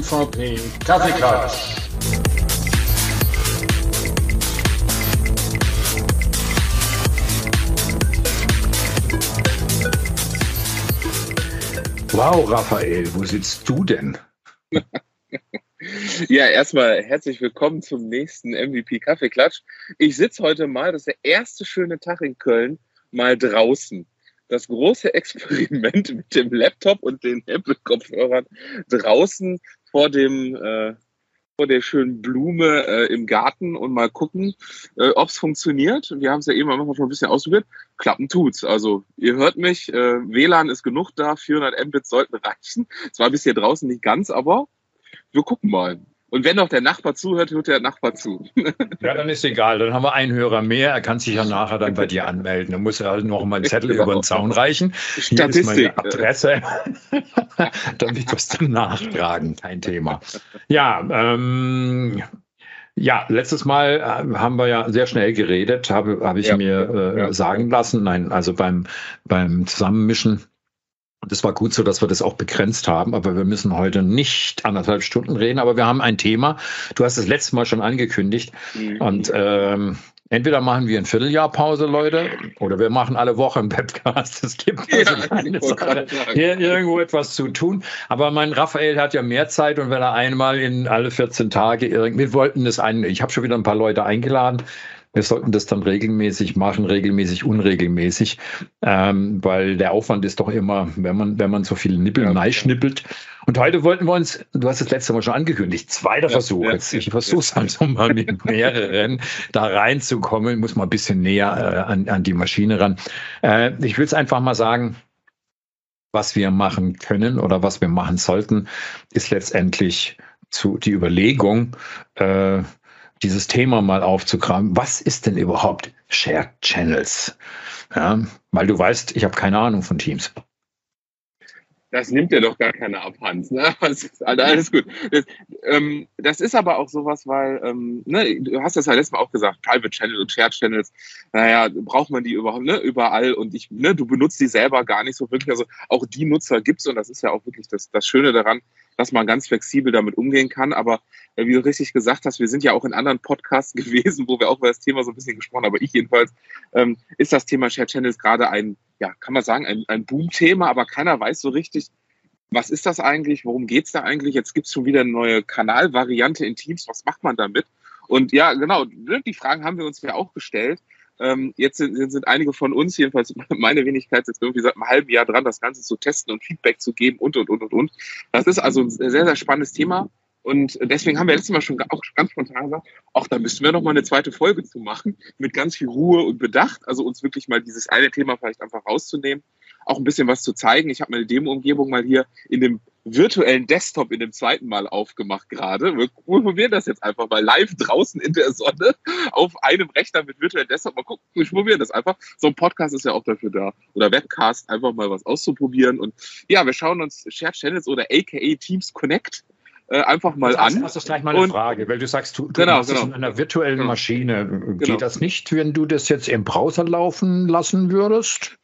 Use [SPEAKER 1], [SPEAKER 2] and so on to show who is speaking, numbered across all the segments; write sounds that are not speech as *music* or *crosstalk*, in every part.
[SPEAKER 1] MVP Kaffeeklatsch. Wow, Raphael, wo sitzt du denn? *laughs*
[SPEAKER 2] Ja, erstmal herzlich willkommen zum nächsten MVP Kaffeeklatsch. Ich sitze heute mal, das ist der erste schöne Tag in Köln, mal draußen. Das große *laughs* Experiment mit dem Laptop und den Apple-Kopfhörern draußen vor dem äh, vor der schönen Blume äh, im Garten und mal gucken, äh, ob es funktioniert. Wir haben es ja eben am schon ein bisschen ausprobiert. Klappen tut's. Also ihr hört mich, äh, WLAN ist genug da, 400 Mbit sollten reichen. Zwar bis hier draußen nicht ganz, aber wir gucken mal. Und wenn noch der Nachbar zuhört, hört der Nachbar zu. *laughs*
[SPEAKER 1] Ja, dann ist egal. Dann haben wir einen Hörer mehr. Er kann sich ja nachher dann bei dir anmelden. Dann muss er halt noch mal einen Zettel über den Zaun reichen. Hier Statistik. ist meine Adresse. damit wir es dann nachtragen. Kein Thema. Ja, ähm, ja, letztes Mal äh, haben wir ja sehr schnell geredet, habe, habe ich ja. mir äh, ja. sagen lassen. Nein, also beim, beim Zusammenmischen und es war gut so, dass wir das auch begrenzt haben, aber wir müssen heute nicht anderthalb Stunden reden, aber wir haben ein Thema. Du hast es letztes Mal schon angekündigt. Mhm. Und ähm, entweder machen wir ein Vierteljahr Pause, Leute, oder wir machen alle Woche einen Podcast. Es gibt also ja, keine Sache, hier irgendwo etwas zu tun. Aber mein Raphael hat ja mehr Zeit und wenn er einmal in alle 14 Tage irgendwie, wir wollten das ein, ich habe schon wieder ein paar Leute eingeladen. Wir sollten das dann regelmäßig machen, regelmäßig, unregelmäßig, ähm, weil der Aufwand ist doch immer, wenn man, wenn man so viele Nippel ja. schnippelt. Und heute wollten wir uns, du hast es letzte Mal schon angekündigt, zweiter ja, Versuch. Ja, jetzt, ich versuche es also mal mit *laughs* mehreren da reinzukommen, muss mal ein bisschen näher äh, an, an die Maschine ran. Äh, ich will es einfach mal sagen, was wir machen können oder was wir machen sollten, ist letztendlich zu die Überlegung, äh, dieses Thema mal aufzukramen. Was ist denn überhaupt Shared Channels? Ja, weil du weißt, ich habe keine Ahnung von Teams.
[SPEAKER 2] Das nimmt dir doch gar keine ab, Hans. Ne? *laughs* Ist, alles gut. Das, ähm, das, ist aber auch sowas, weil, ähm, ne, du hast das ja letztes Mal auch gesagt, Private Channel und Shared Channels, naja, braucht man die überhaupt ne, überall und ich, ne, du benutzt die selber gar nicht so wirklich. Also auch die Nutzer gibt's und das ist ja auch wirklich das, das Schöne daran, dass man ganz flexibel damit umgehen kann. Aber äh, wie du richtig gesagt hast, wir sind ja auch in anderen Podcasts *laughs* gewesen, wo wir auch über das Thema so ein bisschen gesprochen haben, aber ich jedenfalls, ähm, ist das Thema Shared Channels gerade ein, ja, kann man sagen, ein, ein Boom-Thema, aber keiner weiß so richtig, was ist das eigentlich, worum geht's da eigentlich? Jetzt gibt's schon wieder eine neue Kanalvariante in Teams, was macht man damit? Und ja, genau, ne, die Fragen haben wir uns ja auch gestellt. Ähm, jetzt sind, sind einige von uns, jedenfalls *laughs* meine Wenigkeit, jetzt irgendwie seit einem halben Jahr dran, das Ganze zu testen und Feedback zu geben und, und, und, und, und. Das ist also ein sehr, sehr spannendes Thema. Und deswegen haben wir letztes Mal schon auch ganz spontan gesagt, auch da müssten wir noch mal eine zweite Folge zu machen, mit ganz viel Ruhe und Bedacht. Also uns wirklich mal dieses eine Thema vielleicht einfach rauszunehmen auch ein bisschen was zu zeigen. Ich habe meine Demo-Umgebung mal hier in dem virtuellen Desktop in dem zweiten Mal aufgemacht gerade. Wir probieren das jetzt einfach mal live draußen in der Sonne auf einem Rechner mit virtuellen Desktop. Mal gucken, wir probieren das einfach. So ein Podcast ist ja auch dafür da. Oder Webcast, einfach mal was auszuprobieren. Und ja, wir schauen uns Shared Channels oder aka Teams Connect äh, einfach mal
[SPEAKER 1] das
[SPEAKER 2] an.
[SPEAKER 1] Das ist gleich mal eine und, Frage, weil du sagst, du, du genau, machst genau. in einer virtuellen genau. Maschine. Geht genau. das nicht, wenn du das jetzt im Browser laufen lassen würdest?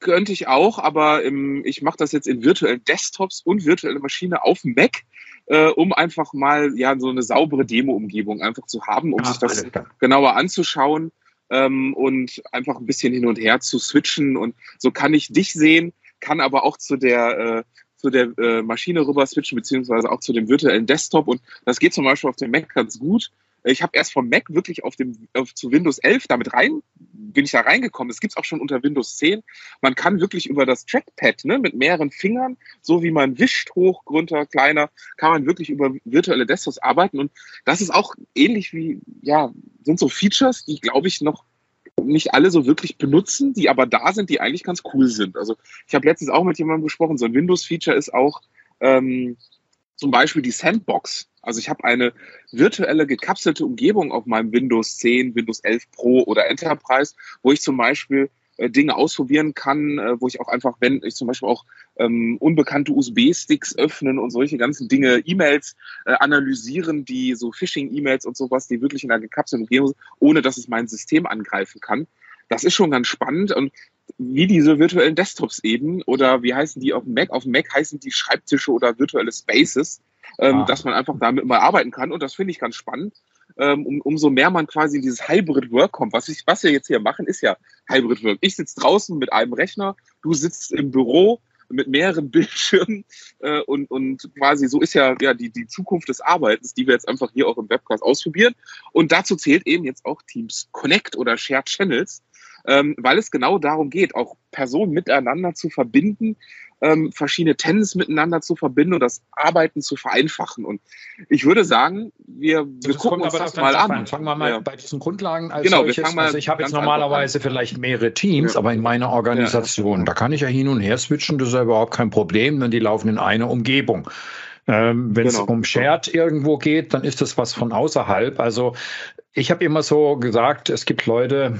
[SPEAKER 2] Könnte ich auch, aber im, ich mache das jetzt in virtuellen Desktops und virtuelle Maschine auf dem Mac, äh, um einfach mal ja so eine saubere Demo-Umgebung einfach zu haben, um Ach, sich das genauer anzuschauen ähm, und einfach ein bisschen hin und her zu switchen. Und so kann ich dich sehen, kann aber auch zu der äh, zu der äh, Maschine rüber switchen, beziehungsweise auch zu dem virtuellen Desktop. Und das geht zum Beispiel auf dem Mac ganz gut. Ich habe erst vom Mac wirklich auf dem auf, zu Windows 11 damit rein bin ich da reingekommen. Es gibt's auch schon unter Windows 10. Man kann wirklich über das Trackpad ne, mit mehreren Fingern, so wie man wischt, hoch, runter, kleiner, kann man wirklich über virtuelle Desktops arbeiten. Und das ist auch ähnlich wie, ja, sind so Features, die, glaube ich, noch nicht alle so wirklich benutzen, die aber da sind, die eigentlich ganz cool sind. Also ich habe letztens auch mit jemandem gesprochen, so ein Windows-Feature ist auch ähm, zum Beispiel die Sandbox. Also ich habe eine virtuelle gekapselte Umgebung auf meinem Windows 10, Windows 11 Pro oder Enterprise, wo ich zum Beispiel äh, Dinge ausprobieren kann, äh, wo ich auch einfach, wenn ich zum Beispiel auch ähm, unbekannte USB-Sticks öffnen und solche ganzen Dinge, E-Mails äh, analysieren, die so Phishing-E-Mails und sowas, die wirklich in einer gekapselten Umgebung sind, ohne dass es mein System angreifen kann. Das ist schon ganz spannend und wie diese virtuellen Desktops eben oder wie heißen die auf dem Mac? Auf dem Mac heißen die Schreibtische oder virtuelle Spaces. ähm, ah. dass man einfach damit mal arbeiten kann. Und das finde ich ganz spannend. Ähm, um, umso mehr man quasi in dieses Hybrid Work kommt. Was, ich, was wir jetzt hier machen, ist ja Hybrid Work. Ich sitze draußen mit einem Rechner, du sitzt im Büro mit mehreren *laughs* Bildschirmen äh, und, und quasi so ist ja, ja die, die Zukunft des Arbeitens, die wir jetzt einfach hier auch im Webcast ausprobieren. Und dazu zählt eben jetzt auch Teams Connect oder Shared Channels, ähm, weil es genau darum geht, auch Personen miteinander zu verbinden, ähm, verschiedene Tendenzen miteinander zu verbinden und das Arbeiten zu vereinfachen. Und ich würde sagen, wir, wir gucken uns das mal an.
[SPEAKER 1] Fangen wir mal ja. bei diesen Grundlagen als genau, solches. Wir fangen mal also ich habe jetzt normalerweise vielleicht mehrere Teams, ja. aber in meiner Organisation, ja. da kann ich ja hin und her switchen, das ist ja überhaupt kein Problem, denn die laufen in einer Umgebung. Ähm, Wenn es genau. um Shared irgendwo geht, dann ist das was von außerhalb. Also ich habe immer so gesagt, es gibt Leute,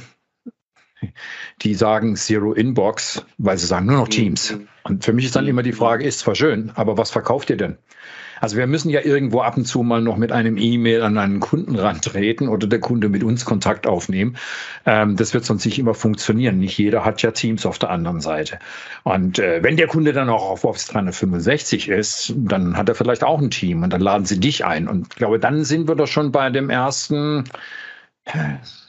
[SPEAKER 1] die sagen Zero Inbox, weil sie sagen nur noch mhm. Teams. Mhm. Und für mich ist dann immer die Frage, ist zwar schön, aber was verkauft ihr denn? Also wir müssen ja irgendwo ab und zu mal noch mit einem E-Mail an einen Kunden rantreten oder der Kunde mit uns Kontakt aufnehmen. Ähm, das wird sonst nicht immer funktionieren. Nicht jeder hat ja Teams auf der anderen Seite. Und äh, wenn der Kunde dann auch auf Office 365 ist, dann hat er vielleicht auch ein Team und dann laden sie dich ein. Und ich glaube, dann sind wir doch schon bei dem ersten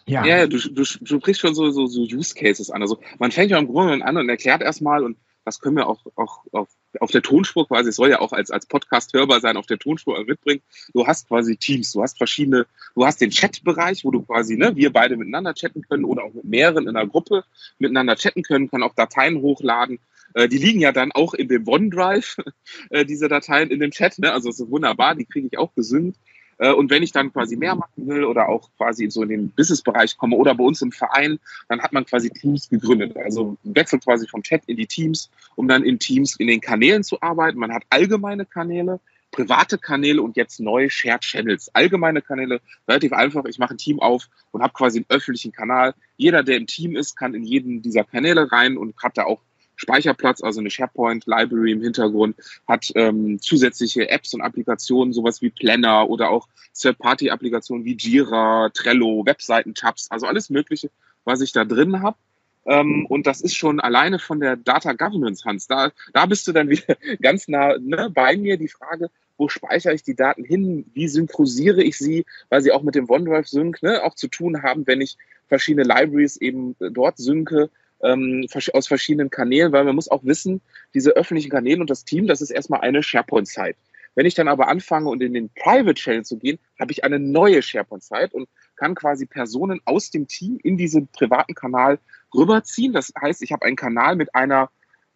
[SPEAKER 2] ja, ja du, du, du sprichst schon so, so, so Use Cases an. Also man fängt ja im Grunde an und erklärt erstmal und das können wir auch, auch auf, auf der Tonspur quasi, es soll ja auch als, als Podcast hörbar sein, auf der Tonspur mitbringen. Du hast quasi Teams, du hast verschiedene, du hast den Chat-Bereich, wo du quasi, ne, wir beide miteinander chatten können oder auch mit mehreren in einer Gruppe miteinander chatten können, kann auch Dateien hochladen. Äh, die liegen ja dann auch in dem OneDrive, *laughs* äh, diese Dateien in dem Chat, ne? also es ist wunderbar, die kriege ich auch gesynkt. Äh, und wenn ich dann quasi mehr machen will oder auch quasi so in den Business-Bereich komme oder bei uns im Verein, dann hat man quasi Teams gegründet. Also wechselt quasi vom Chat in die Teams, um dann in Teams in den Kanälen zu arbeiten. Man hat allgemeine Kanäle, private Kanäle und jetzt neue Shared Channels. Allgemeine Kanäle, relativ einfach. Ich mache ein Team auf und habe quasi einen öffentlichen Kanal. Jeder, der im Team ist, kann in jeden dieser Kanäle rein und hat da auch Speicherplatz, also eine SharePoint Library im Hintergrund, hat ähm, zusätzliche Apps und Applikationen, sowas wie Planner oder auch Third-Party-Applikationen wie Jira, Trello, Webseiten-Tabs, also alles Mögliche, was ich da drin habe. Ähm, und das ist schon alleine von der Data Governance, Hans. Da, da bist du dann wieder *laughs* ganz nah ne, bei mir. Die Frage, wo speichere ich die Daten hin? Wie synchronisiere ich sie? Weil sie auch mit dem OneDrive Sync ne, auch zu tun haben, wenn ich verschiedene Libraries eben dort synke ähm, aus verschiedenen Kanälen, weil man muss auch wissen, diese öffentlichen Kanäle und das Team, das ist erstmal eine SharePoint-Zeit. Wenn ich dann aber anfange und in den Private Channel zu gehen, habe ich eine neue SharePoint-Zeit und kann quasi Personen aus dem Team in diesen privaten Kanal rüberziehen. Das heißt, ich habe einen Kanal mit einer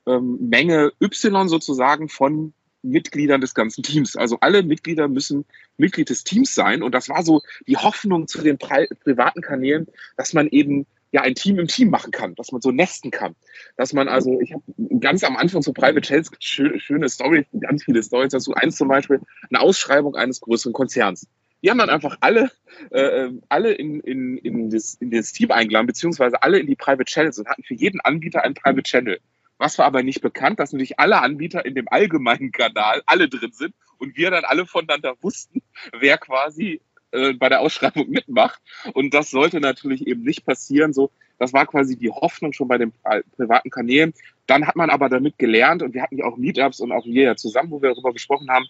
[SPEAKER 2] ähm, Menge Y sozusagen von Mitgliedern des ganzen Teams. Also alle Mitglieder müssen Mitglied des Teams sein. Und das war so die Hoffnung zu den pri privaten Kanälen, dass man eben ja ein Team im Team machen kann, dass man so nesten kann. Dass man also, ich habe ganz am Anfang so Private Channels schöne, Story, ganz viele Stories dazu. Eins zum Beispiel, eine Ausschreibung eines größeren Konzerns. Die haben dann einfach alle, äh, alle in, in, in, das, in das Team eingeladen, beziehungsweise alle in die Private Channels und hatten für jeden Anbieter einen Private Channel. Was war aber nicht bekannt, dass natürlich alle Anbieter in dem allgemeinen Kanal alle drin sind und wir dann alle voneinander wussten, wer quasi äh, bei der Ausschreibung *laughs* mitmacht. Und das sollte natürlich eben nicht passieren. So, das war quasi die Hoffnung schon bei den privaten Kanälen. Dann hat man aber damit gelernt und wir hatten ja auch Meetups und auch wir ja zusammen, wo wir darüber gesprochen haben,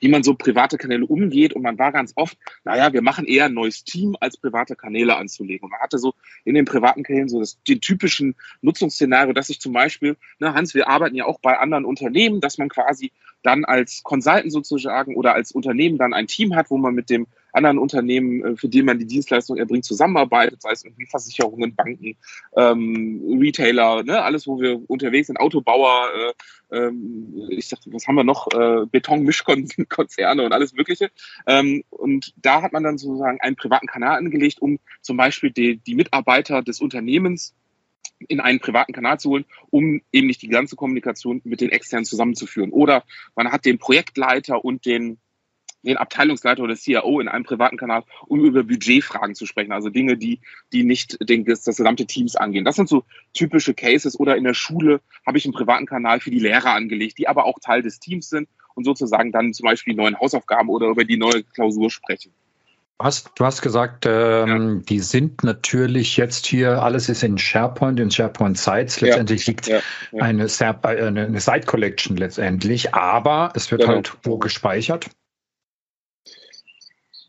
[SPEAKER 2] wie man so private Kanäle umgeht. Und man war ganz oft, naja, wir machen eher ein neues Team, als private Kanäle anzulegen. Und man hatte so in den privaten Kanälen so das, den typischen Nutzungsszenario, dass ich zum Beispiel, ne, Hans, wir arbeiten ja auch bei anderen Unternehmen, dass man quasi dann als Consultant sozusagen oder als Unternehmen dann ein Team hat, wo man mit dem anderen Unternehmen, äh, für die man die Dienstleistung erbringt, zusammenarbeitet, sei es irgendwie Versicherungen, Banken, ähm, Retailer, ne, alles, wo wir unterwegs sind, Autobauer, äh, ähm, ich sag, was haben wir noch, äh, Betonmischkonzerne und alles Mögliche. Ähm, und da hat man dann sozusagen einen privaten Kanal angelegt, um zum Beispiel die, die Mitarbeiter des Unternehmens in einen privaten Kanal zu holen, um eben nicht die ganze Kommunikation mit den externen zusammenzuführen. Oder man hat den Projektleiter und den den Abteilungsleiter oder CIO in einem privaten Kanal, um über Budgetfragen zu sprechen. Also Dinge, die, die nicht den, das, das gesamte Teams angehen. Das sind so typische Cases. Oder in der Schule habe ich einen privaten Kanal für die Lehrer angelegt, die aber auch Teil des Teams sind und sozusagen dann zum Beispiel neuen Hausaufgaben oder über die neue Klausur sprechen.
[SPEAKER 1] hast, du hast gesagt, ähm, ja. die sind natürlich jetzt hier, alles ist in SharePoint, in SharePoint Sites. Letztendlich liegt ja, ja. Eine, äh, eine, eine Site Collection letztendlich, aber es wird genau. halt wo gespeichert?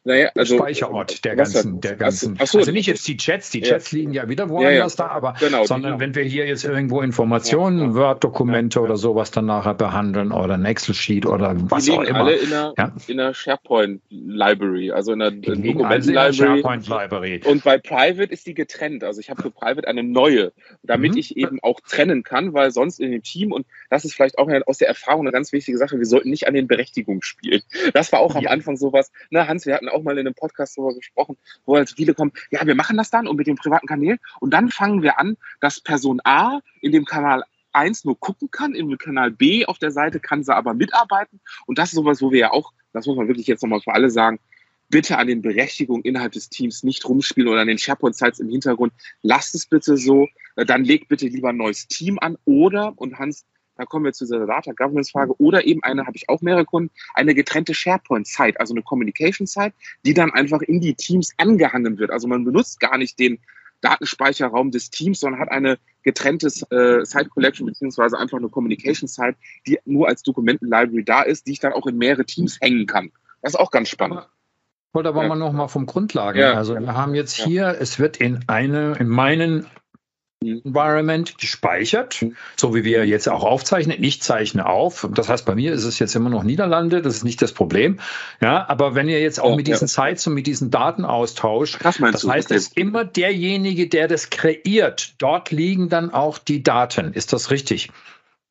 [SPEAKER 1] Naja, also, Speicherort der ganzen, der ganzen. Achso, also nicht jetzt die Chats, die Chats ja. liegen ja wieder woanders ja, ja. da, aber genau, sondern genau. wenn wir hier jetzt irgendwo Informationen, Word-Dokumente oder sowas dann nachher behandeln oder ein Excel-Sheet oder was auch immer.
[SPEAKER 2] alle in einer, in einer SharePoint-Library, also in einer
[SPEAKER 1] Dokumenten-Library.
[SPEAKER 2] Und bei Private ist die getrennt. Also ich habe für Private eine neue, damit mhm. ich eben auch trennen kann, weil sonst in dem Team, und das ist vielleicht auch aus der Erfahrung eine ganz wichtige Sache, wir sollten nicht an den Berechtigungen spielen. Das war auch am Anfang sowas. Na, Hans, wir hatten auch mal in einem Podcast darüber gesprochen, wo halt viele kommen, ja, wir machen das dann und mit den privaten Kanälen und dann fangen wir an, dass Person A in dem Kanal 1 nur gucken kann, im Kanal B auf der Seite kann sie aber mitarbeiten und das ist sowas, wo wir ja auch, das muss man wirklich jetzt nochmal für alle sagen, bitte an den Berechtigungen innerhalb des Teams nicht rumspielen oder an den SharePoint-Sites im Hintergrund. Lasst es bitte so. Dann legt bitte lieber ein neues Team an oder, und Hans, da kommen wir zu dieser Data Governance Frage, oder eben eine, habe ich auch mehrere Kunden, eine getrennte SharePoint-Site, also eine Communication-Site, die dann einfach in die Teams angehangen wird. Also man benutzt gar nicht den Datenspeicherraum des Teams, sondern hat eine getrennte äh, Site Collection beziehungsweise einfach eine Communication Site, die nur als Dokumenten-Library da ist, die ich dann auch in mehrere Teams hängen kann. Das ist auch ganz spannend.
[SPEAKER 1] Ich wollte aber ja. mal noch mal vom Grundlagen. Ja. Also wir haben jetzt hier, es wird in eine, in meinen Environment gespeichert, so wie wir jetzt auch aufzeichnen. Ich zeichne auf. Das heißt, bei mir ist es jetzt immer noch Niederlande. Das ist nicht das Problem. Ja, aber wenn ihr jetzt auch oh, mit diesen ja. Sites und mit diesen Daten austauscht, das, das heißt, es ist immer derjenige, der das kreiert. Dort liegen dann auch die Daten. Ist das richtig?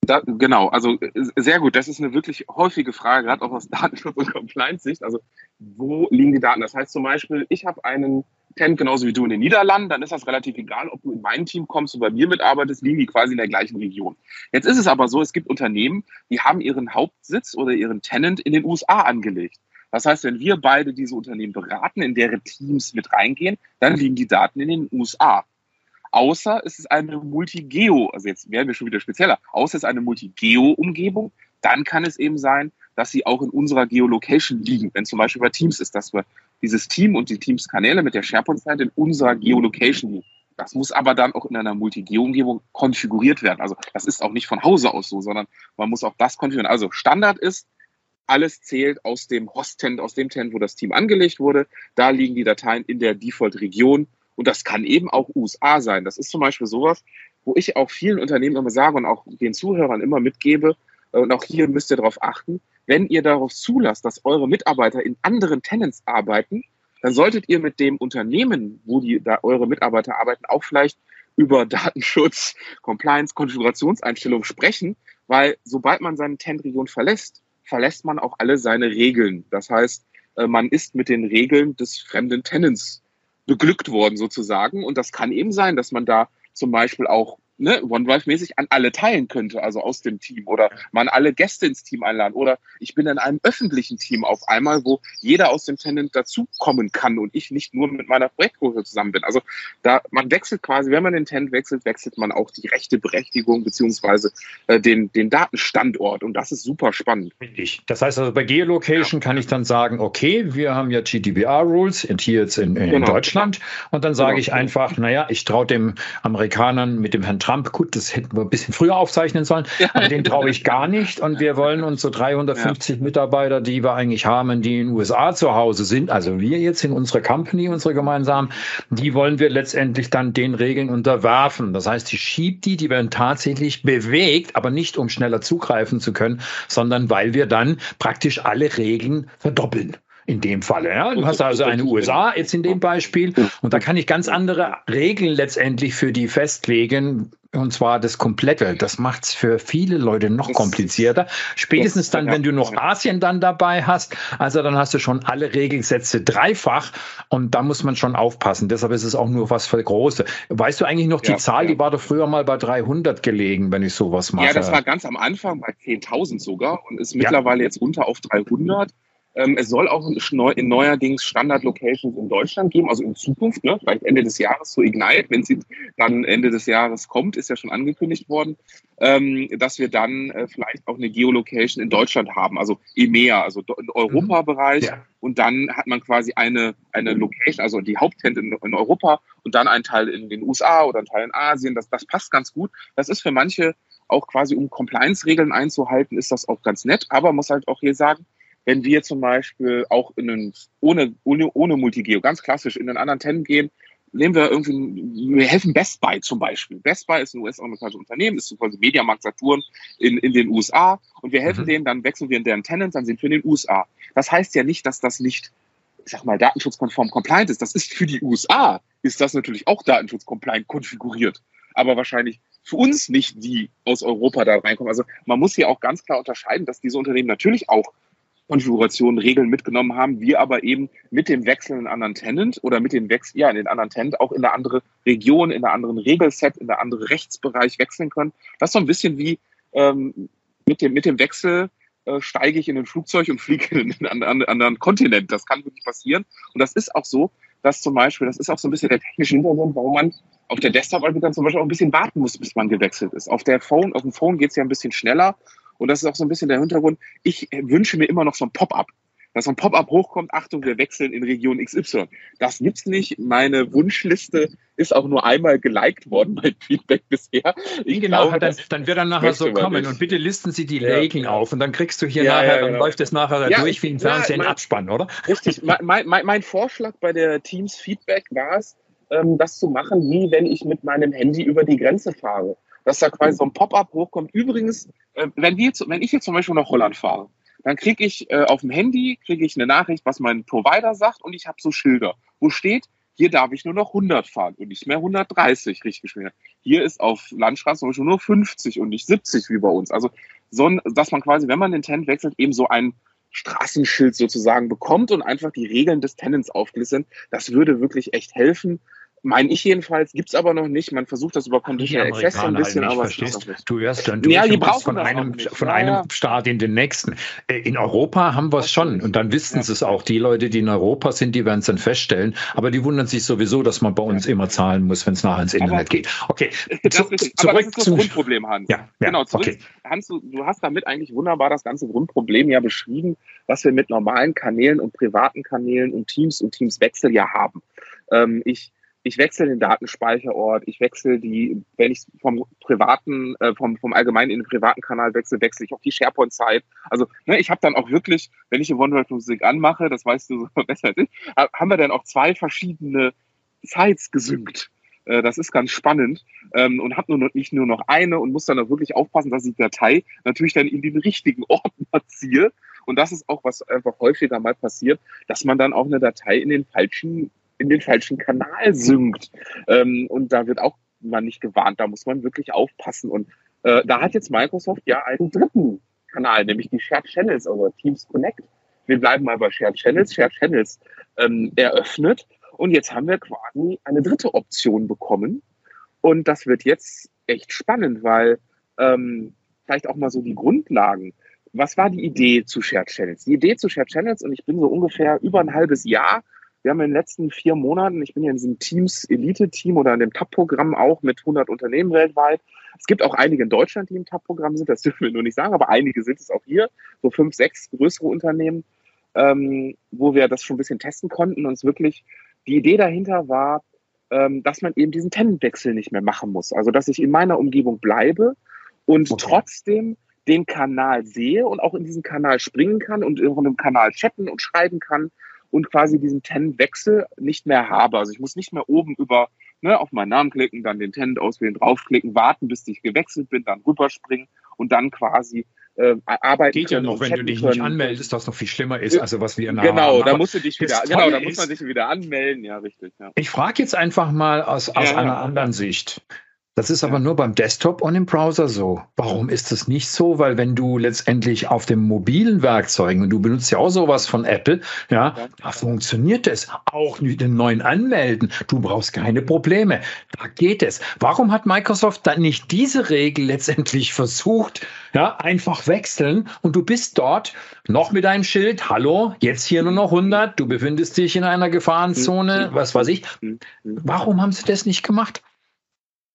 [SPEAKER 2] Da, genau, also sehr gut. Das ist eine wirklich häufige Frage, gerade auch aus *laughs* Datenschutz- und Compliance-Sicht. Also wo liegen die Daten? Das heißt zum Beispiel, ich habe einen kennt, genauso wie du in den Niederlanden, dann ist das relativ egal, ob du in mein Team kommst oder bei mir mitarbeitest, liegen die quasi in der gleichen Region. Jetzt ist es aber so, es gibt Unternehmen, die haben ihren Hauptsitz oder ihren Tenant in den USA angelegt. Das heißt, wenn wir beide diese Unternehmen beraten, in deren Teams mit reingehen, dann liegen die Daten in den USA. Außer es ist eine Multigeo, also jetzt werden wir schon wieder spezieller, außer es ist eine Multigeo-Umgebung, dann kann es eben sein, dass sie auch in unserer Geolocation liegen. Wenn zum Beispiel bei Teams ist, dass wir dieses Team und die Teams-Kanäle mit der SharePoint-Seite in unserer Geolocation liegen. Das muss aber dann auch in einer Multi-Geo-Umgebung konfiguriert werden. Also das ist auch nicht von Hause aus so, sondern man muss auch das konfigurieren. Also Standard ist, alles zählt aus dem Host-Tent, aus dem Tent, wo das Team angelegt wurde. Da liegen die Dateien in der Default-Region. Und das kann eben auch USA sein. Das ist zum Beispiel sowas, wo ich auch vielen Unternehmen immer sage und auch den Zuhörern immer mitgebe, und auch hier müsst ihr darauf achten, wenn ihr darauf zulasst, dass eure Mitarbeiter in anderen Tenants arbeiten, dann solltet ihr mit dem Unternehmen, wo die da eure Mitarbeiter arbeiten, auch vielleicht über *laughs* Datenschutz, Compliance, Konfigurationseinstellungen sprechen, weil sobald man seine Tenant-Region verlässt, verlässt man auch alle seine Regeln. Das heißt, äh, man ist mit den Regeln des fremden Tenants beglückt worden sozusagen. Und das kann eben sein, dass man da zum Beispiel auch ne, OneDrive-mäßig an alle teilen könnte, also aus dem Team oder man alle Gäste ins Team einladen oder ich bin in einem öffentlichen Team auf einmal, wo jeder aus dem Tenant dazukommen kann und ich nicht nur mit meiner Projektgruppe zusammen bin. Also da man wechselt quasi, wenn man den Tenant wechselt, wechselt man auch die rechte Berechtigung beziehungsweise äh, den, den Datenstandort und das ist super spannend.
[SPEAKER 1] Richtig. Das heißt also bei Geolocation ja. kann ich dann sagen, okay, wir haben ja GDPR-Rules hier jetzt in, in genau. Deutschland und dann sage genau. ich einfach, naja, ich traue dem Amerikanern mit dem Herrn Trump Trump, gut, das hätten wir ein bisschen früher aufzeichnen sollen, aber den traue ich gar nicht. Und wir wollen unsere 350 ja. Mitarbeiter, die wir eigentlich haben, die in den USA zu Hause sind, also wir jetzt in unserer Company, unsere gemeinsamen, die wollen wir letztendlich dann den Regeln unterwerfen. Das heißt, die schiebt die, die werden tatsächlich bewegt, aber nicht um schneller zugreifen zu können, sondern weil wir dann praktisch alle Regeln verdoppeln in dem Falle. Ja? Du hast also eine USA jetzt in dem Beispiel und da kann ich ganz andere Regeln letztendlich für die festlegen. Und zwar das Komplette. Das macht es für viele Leute noch komplizierter. Spätestens dann, wenn du noch Asien dann dabei hast, also dann hast du schon alle Regelsätze dreifach und da muss man schon aufpassen. Deshalb ist es auch nur was für Große. Weißt du eigentlich noch die ja, Zahl, ja. die war doch früher mal bei 300 gelegen, wenn ich sowas mache?
[SPEAKER 2] Ja, das war ganz am Anfang bei 10.000 sogar und ist mittlerweile ja. jetzt runter auf 300. Ähm, es soll auch in neuerdings Standard-Locations in Deutschland geben, also in Zukunft, ne? vielleicht Ende des Jahres zu Ignite, wenn sie dann Ende des Jahres kommt, ist ja schon angekündigt worden, ähm, dass wir dann äh, vielleicht auch eine Geolocation in Deutschland haben, also EMEA, also im Europabereich. Ja. Und dann hat man quasi eine, eine Location, also die Haupttent in, in Europa und dann ein Teil in den USA oder ein Teil in Asien. Das, das passt ganz gut. Das ist für manche auch quasi, um Compliance-Regeln einzuhalten, ist das auch ganz nett. Aber man muss halt auch hier sagen, wenn wir zum Beispiel auch in einen, ohne, ohne, ohne Multigeo, ganz klassisch in einen anderen Tenant gehen, nehmen wir irgendwie, wir helfen Best Buy zum Beispiel. Best Buy ist ein US-amerikanisches Unternehmen, ist quasi Mediamarkt Saturn in, in den USA und wir helfen mhm. denen, dann wechseln wir in deren Tenants, dann sind wir in den USA. Das heißt ja nicht, dass das nicht, ich sag mal, datenschutzkonform compliant ist. Das ist für die USA, ist das natürlich auch datenschutzcompliant konfiguriert. Aber wahrscheinlich für uns nicht die aus Europa da reinkommen. Also man muss hier auch ganz klar unterscheiden, dass diese Unternehmen natürlich auch Konfigurationen, Regeln mitgenommen haben, wir aber eben mit dem Wechsel in einen anderen Tenant oder mit dem Wechsel, ja, in den anderen Tenant auch in eine andere Region, in einen anderen Regelset, in einen anderen Rechtsbereich wechseln können. Das ist so ein bisschen wie ähm, mit, dem, mit dem Wechsel äh, steige ich in ein Flugzeug und fliege in einen anderen, Kontinent. Das kann wirklich passieren. Und das ist auch so, dass zum Beispiel, das ist auch so ein bisschen der technische Hintergrund, warum man auf der Desktop-Anbieter zum Beispiel auch ein bisschen warten muss, bis man gewechselt ist. Auf der Phone, auf dem Phone geht es ja ein bisschen schneller und das ist auch so ein bisschen der Hintergrund. Ich wünsche mir immer noch so ein Pop-up. Dass so ein Pop-up hochkommt, Achtung, wir wechseln in Region XY. Das gibt's nicht. Meine Wunschliste ist auch nur einmal geliked worden *laughs* bei Feedback bisher.
[SPEAKER 1] Ich genau, glaube, dann, dann, wird dann nachher so kommen. Und bitte listen Sie die ja. Liken auf und dann kriegst du hier ja, nachher, ja, dann genau. läuft es nachher durch wie ein Fernsehen mein, Abspann, oder?
[SPEAKER 2] Richtig. *laughs* mein, mein, mein Vorschlag bei der Teams Feedback war es, ähm, das zu machen, wie wenn ich mit meinem Handy über die Grenze fahre dass da quasi so ein Pop-up hochkommt. Übrigens, äh, wenn, wir, wenn ich jetzt zum Beispiel nach Holland fahre, dann kriege ich äh, auf dem Handy kriege ich eine Nachricht, was mein Provider sagt und ich habe so Schilder, wo steht, hier darf ich nur noch 100 fahren und nicht mehr 130 richtig schnell. Hier ist auf Landstraße zum nur 50 und nicht 70 wie bei uns. Also so, dass man quasi, wenn man den Tenant wechselt, eben so ein Straßenschild sozusagen bekommt und einfach die Regeln des Tenants aufgelistet. Das würde wirklich echt helfen, meine ich jedenfalls, gibt es aber noch nicht. Man versucht das über Conditional Access
[SPEAKER 1] ein bisschen, halt aber verstehst, Du hörst dann durch ja, die brauchen von einem, von ja, einem ja. Staat in den nächsten. Äh, in Europa haben wir es schon und dann wissen ja. sie es auch. Die Leute, die in Europa sind, die werden es dann feststellen. Aber die wundern sich sowieso, dass man bei uns immer zahlen muss, wenn es nachher ins Internet aber, geht. Okay, *laughs*
[SPEAKER 2] zu, zurück aber das ist das Grundproblem, Hans. Ja, genau, zurück. Okay. Hans, du, du hast damit eigentlich wunderbar das ganze Grundproblem ja beschrieben, was wir mit normalen Kanälen und privaten Kanälen und Teams und Teamswechsel ja haben. Ähm, ich ich wechsle den Datenspeicherort, ich wechsle die, wenn ich vom privaten, äh, vom, vom allgemeinen in den privaten Kanal wechsle, wechsle ich auch die SharePoint-Zeit. Also ne, ich habe dann auch wirklich, wenn ich OneDrive Musik anmache, das weißt du so *laughs* besser als ich, haben wir dann auch zwei verschiedene Sites gesynkt. Äh, das ist ganz spannend ähm, und habe nur nicht nur noch eine und muss dann auch wirklich aufpassen, dass ich die Datei natürlich dann in den richtigen *laughs* Ordner ziehe. Und das ist auch, was einfach häufiger mal passiert, dass man dann auch eine Datei in den falschen in den falschen Kanal synkt. Ähm, und da wird auch man nicht gewarnt, da muss man wirklich aufpassen. Und äh, da hat jetzt Microsoft ja einen dritten Kanal, nämlich die Shared Channels, also Teams Connect. Wir bleiben mal bei Shared Channels. Shared Channels ähm, eröffnet. Und jetzt haben wir quasi eine dritte Option bekommen. Und das wird jetzt echt spannend, weil ähm, vielleicht auch mal so die Grundlagen. Was war die Idee zu Shared Channels? Die Idee zu Shared Channels, und ich bin so ungefähr über ein halbes Jahr wir haben in den letzten vier Monaten, ich bin ja in diesem Teams Elite-Team oder in dem TAP-Programm auch mit 100 Unternehmen weltweit. Es gibt auch einige in Deutschland, die im TAP-Programm sind, das dürfen wir nur nicht sagen, aber einige sind es auch hier, so fünf, sechs größere Unternehmen, ähm, wo wir das schon ein bisschen testen konnten und es wirklich, die Idee dahinter war, ähm, dass man eben diesen Tenantwechsel nicht mehr machen muss. Also, dass ich in meiner Umgebung bleibe und okay. trotzdem den Kanal sehe und auch in diesen Kanal springen kann und in einem Kanal chatten und schreiben kann und quasi diesen Tenant-Wechsel nicht mehr habe. Also ich muss nicht mehr oben über ne, auf meinen Namen klicken, dann den Tenant auswählen, draufklicken, warten, bis ich gewechselt bin, dann rüberspringen und dann quasi äh, arbeiten
[SPEAKER 1] Geht ja noch, wenn du dich können. nicht anmeldest, was noch viel schlimmer ist, also was wir
[SPEAKER 2] nachher Genau, haben. da musst du dich wieder, genau, da muss man sich wieder anmelden, ja, richtig. Ja.
[SPEAKER 1] Ich frage jetzt einfach mal aus, aus ja, einer ja. anderen Sicht. Das ist aber nur beim Desktop und im Browser so. Warum ist das nicht so? Weil wenn du letztendlich auf den mobilen Werkzeugen, und du benutzt ja auch sowas von Apple, ja, da funktioniert es. Auch mit den neuen Anmelden. Du brauchst keine Probleme. Da geht es. Warum hat Microsoft dann nicht diese Regel letztendlich versucht? Ja, einfach wechseln und du bist dort noch mit einem Schild. Hallo, jetzt hier nur noch 100. Du befindest dich in einer Gefahrenzone, mhm. was weiß ich. Mhm. Warum haben sie das nicht gemacht?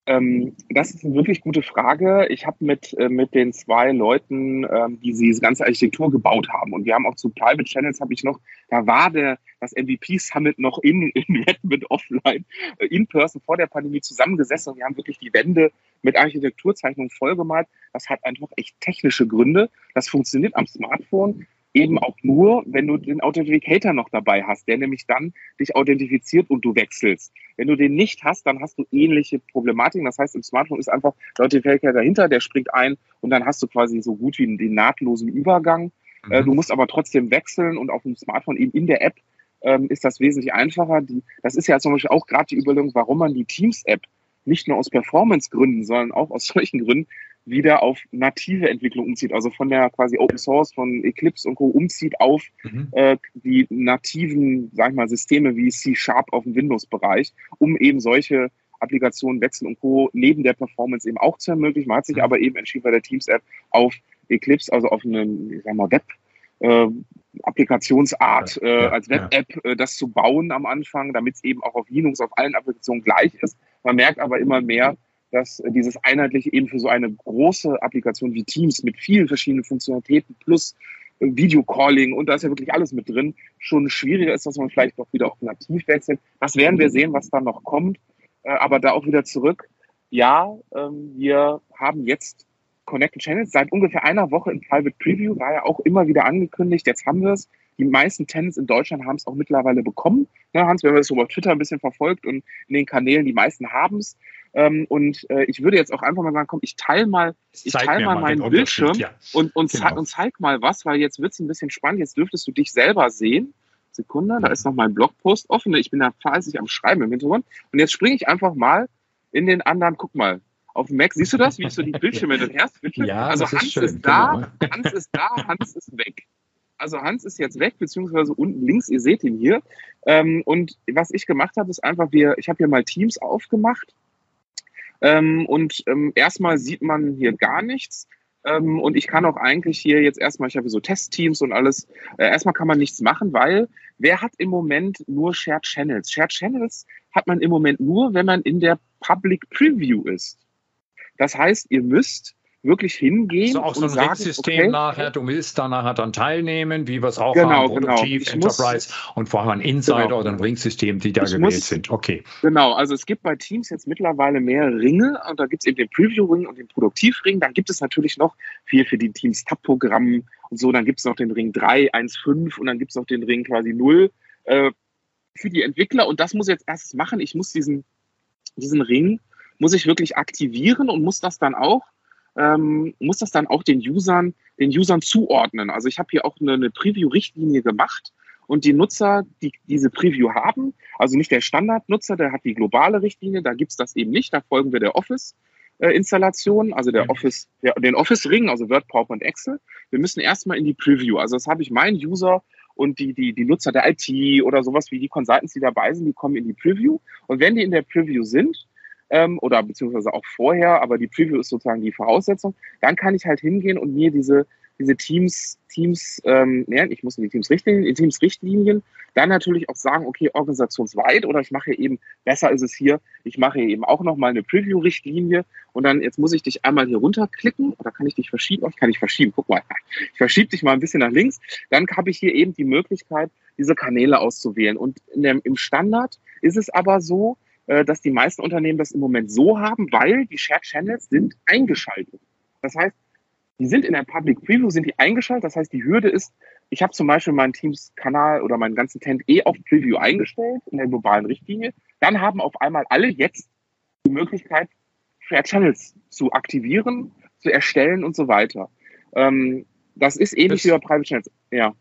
[SPEAKER 2] Ähm, das ist eine wirklich gute Frage. Ich habe mit, äh, mit den zwei Leuten, ähm, die diese ganze Architektur gebaut haben, und wir haben auch zu Private Channels, habe ich noch, da war der, das MVP Summit noch in, *laughs* in Redmond offline, äh, in person vor der Pandemie zusammengesessen und wir haben wirklich die Wände mit Architekturzeichnungen vollgemalt. Das hat einfach echt technische Gründe. Das funktioniert am Smartphone eben auch nur, wenn du den Authenticator noch dabei hast, der nämlich dann dich authentifiziert und du wechselst. Wenn du den nicht hast, dann hast du ähnliche Problematiken. Das heißt, im Smartphone ist einfach der Authenticator dahinter, der springt ein und dann hast du quasi so gut wie den nahtlosen Übergang. Mhm. Äh, du musst aber trotzdem wechseln und auf dem Smartphone eben in der App ähm, ist das wesentlich einfacher. Die, das ist ja zum Beispiel auch gerade die Überlegung, warum man die Teams-App nicht nur aus Performance-Gründen, sondern auch aus *laughs* solchen Gründen wieder auf native Entwicklung umzieht, also von der quasi Open Source von Eclipse und Co. umzieht auf mhm. äh, die nativen, sag ich mal, Systeme wie C Sharp auf dem Windows-Bereich, um eben solche Applikationen, Wechsel und Co. neben der Performance eben auch zu ermöglichen. Man hat sich mhm. aber eben entschieden bei der Teams-App auf Eclipse, also auf eine, ich sag mal, Web, äh, Applikationsart äh, als Web-App äh, das zu bauen am Anfang, damit es eben auch auf Linux, auf allen Applikationen gleich ist. Man merkt aber immer mehr, dass dieses einheitliche eben für so eine große Applikation wie Teams mit vielen verschiedenen Funktionalitäten plus Videocalling und da ist ja wirklich alles mit drin, schon schwieriger ist, dass man vielleicht doch wieder auf nativ wechselt. Das werden wir sehen, was da noch kommt. Äh, aber da auch wieder zurück. Ja, ähm, wir haben jetzt Connected Channels seit ungefähr einer Woche im Private Preview, war ja auch immer wieder angekündigt. Jetzt haben wir es. Die meisten Tenants in Deutschland haben es auch mittlerweile bekommen. Hans, wenn man das so auf Twitter ein bisschen verfolgt und in den Kanälen, die meisten haben es. Ähm, und äh, ich würde jetzt auch einfach mal sagen, komm, ich teile mal, ich teile mal meinen Bildschirm ja. und, und, genau. zeig, und zeig mal was, weil jetzt wird es ein bisschen spannend. Jetzt dürftest du dich selber sehen. Sekunde, da ist noch mein Blogpost offen. Ich bin da fleißig am Schreiben im Hintergrund. Und jetzt springe ich einfach mal in den anderen, guck mal, auf dem Mac. Siehst du das, wie ich so die Bildschirme hin und
[SPEAKER 1] Ja,
[SPEAKER 2] also
[SPEAKER 1] Hans
[SPEAKER 2] ist,
[SPEAKER 1] schön,
[SPEAKER 2] ist da, genau. Hans ist da, Hans ist weg. Also Hans ist jetzt weg, beziehungsweise unten links, ihr seht ihn hier. Ähm, und was ich gemacht habe, ist einfach, wir, ich habe hier mal Teams aufgemacht ähm, und ähm, erstmal sieht man hier gar nichts. Ähm, und ich kann auch eigentlich hier jetzt erstmal, ich habe so Testteams und alles, äh, erstmal kann man nichts machen, weil wer hat im Moment nur Shared Channels? Shared Channels hat man im Moment nur, wenn man in der Public Preview ist. Das heißt, ihr müsst wirklich hingehen.
[SPEAKER 1] So auch so ein sagen, Ring-System okay, nachher, du willst da nachher dann teilnehmen, wie wir es auch genau, haben. Produktiv, genau. Enterprise muss, und vor allem ein Insider genau. oder ein Ring-System, die da ich gewählt muss, sind. Okay.
[SPEAKER 2] Genau, also es gibt bei Teams jetzt mittlerweile mehr Ringe und da gibt es eben den Preview-Ring und den Produktiv-Ring. Dann gibt es natürlich noch viel für die Teams Tab-Programm und so. Dann gibt es noch den Ring 3, 1, 5 und dann gibt es noch den Ring quasi 0 äh, für die Entwickler. Und das muss ich jetzt erst machen. Ich muss diesen, diesen Ring muss ich wirklich aktivieren und muss das dann auch ähm, muss das dann auch den Usern, den Usern zuordnen. Also ich habe hier auch eine, eine Preview-Richtlinie gemacht und die Nutzer, die diese Preview haben, also nicht der Standardnutzer, der hat die globale Richtlinie, da gibt's das eben nicht, da folgen wir der Office. Installation, also der Office, der, den Office-Ring, also Word, PowerPoint, Excel. Wir müssen erstmal in die Preview. Also das habe ich meinen User und die, die, die Nutzer der IT oder sowas wie die Consultants, die dabei sind, die kommen in die Preview. Und wenn die in der Preview sind, ähm, oder beziehungsweise auch vorher, aber die Preview ist sozusagen die Voraussetzung, dann kann ich halt hingehen und mir diese, diese Teams, Teams, ähm, ja, ich muss in die Teams Richtlinien, die Teams Richtlinien, dann natürlich auch sagen, okay, organisationsweit oder ich mache eben, besser ist es hier, ich mache eben auch nochmal eine Preview-Richtlinie. Und dann, jetzt muss ich dich einmal hier runterklicken. Oder kann ich dich verschieben? Oh, ich kann dich verschieben, guck mal, ich verschiebe dich mal ein bisschen nach links, dann habe ich hier eben die Möglichkeit, diese Kanäle auszuwählen. Und in dem, im Standard ist es aber so, dass die meisten Unternehmen das im Moment so haben, weil die Shared Channels sind eingeschaltet. Das heißt, die sind in der Public Preview, sind die eingeschaltet. Das heißt, die Hürde ist, ich habe zum Beispiel meinen Teams-Kanal oder meinen ganzen Tent eh auf Preview eingestellt in der globalen Richtlinie. Dann haben auf einmal alle jetzt die Möglichkeit, Shared Channels zu aktivieren, zu erstellen und so weiter. Ähm, das ist ähnlich das, wie bei Private Channels. Ja.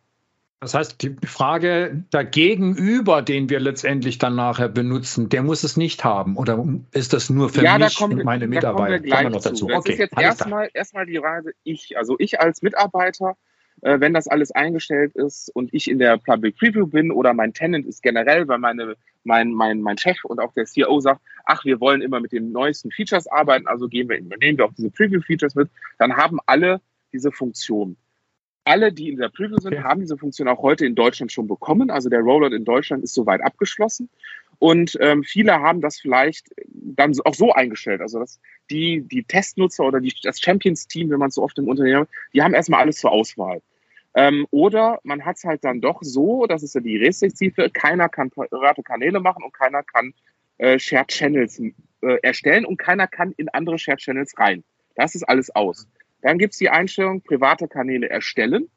[SPEAKER 1] Das heißt, die Frage dagegenüber, den wir letztendlich dann nachher benutzen, der muss es nicht haben. Oder ist das nur für
[SPEAKER 2] ja,
[SPEAKER 1] mich
[SPEAKER 2] und
[SPEAKER 1] meine Mitarbeiter?
[SPEAKER 2] Da kommen wir gleich dazu. Das okay, ist jetzt erstmal, erstmal die Frage, ich, also ich als Mitarbeiter, äh, wenn das alles eingestellt ist und ich in der Public Preview bin oder mein Tenant ist generell, weil meine, mein, mein, mein Chef und auch der CEO sagt, ach, wir wollen immer mit den neuesten Features arbeiten, also gehen wir, übernehmen wir auch diese Preview-Features mit, dann haben alle diese Funktion alle, die in der Preview sind, haben diese Funktion auch heute in Deutschland schon bekommen. Also der Rollout in Deutschland ist soweit abgeschlossen. Und ähm, viele haben das vielleicht dann auch so eingestellt. Also dass die, die Testnutzer oder die, das Champions-Team, wenn man so oft im Unternehmen, hat, die haben erstmal alles zur Auswahl. Ähm, oder man hat es halt dann doch so, das ist ja die restriktive, keiner kann private Kanäle machen und keiner kann äh, Shared Channels äh, erstellen und keiner kann in andere Shared Channels rein. Das ist alles aus. Dann gibt es die Einstellung, private Kanäle erstellen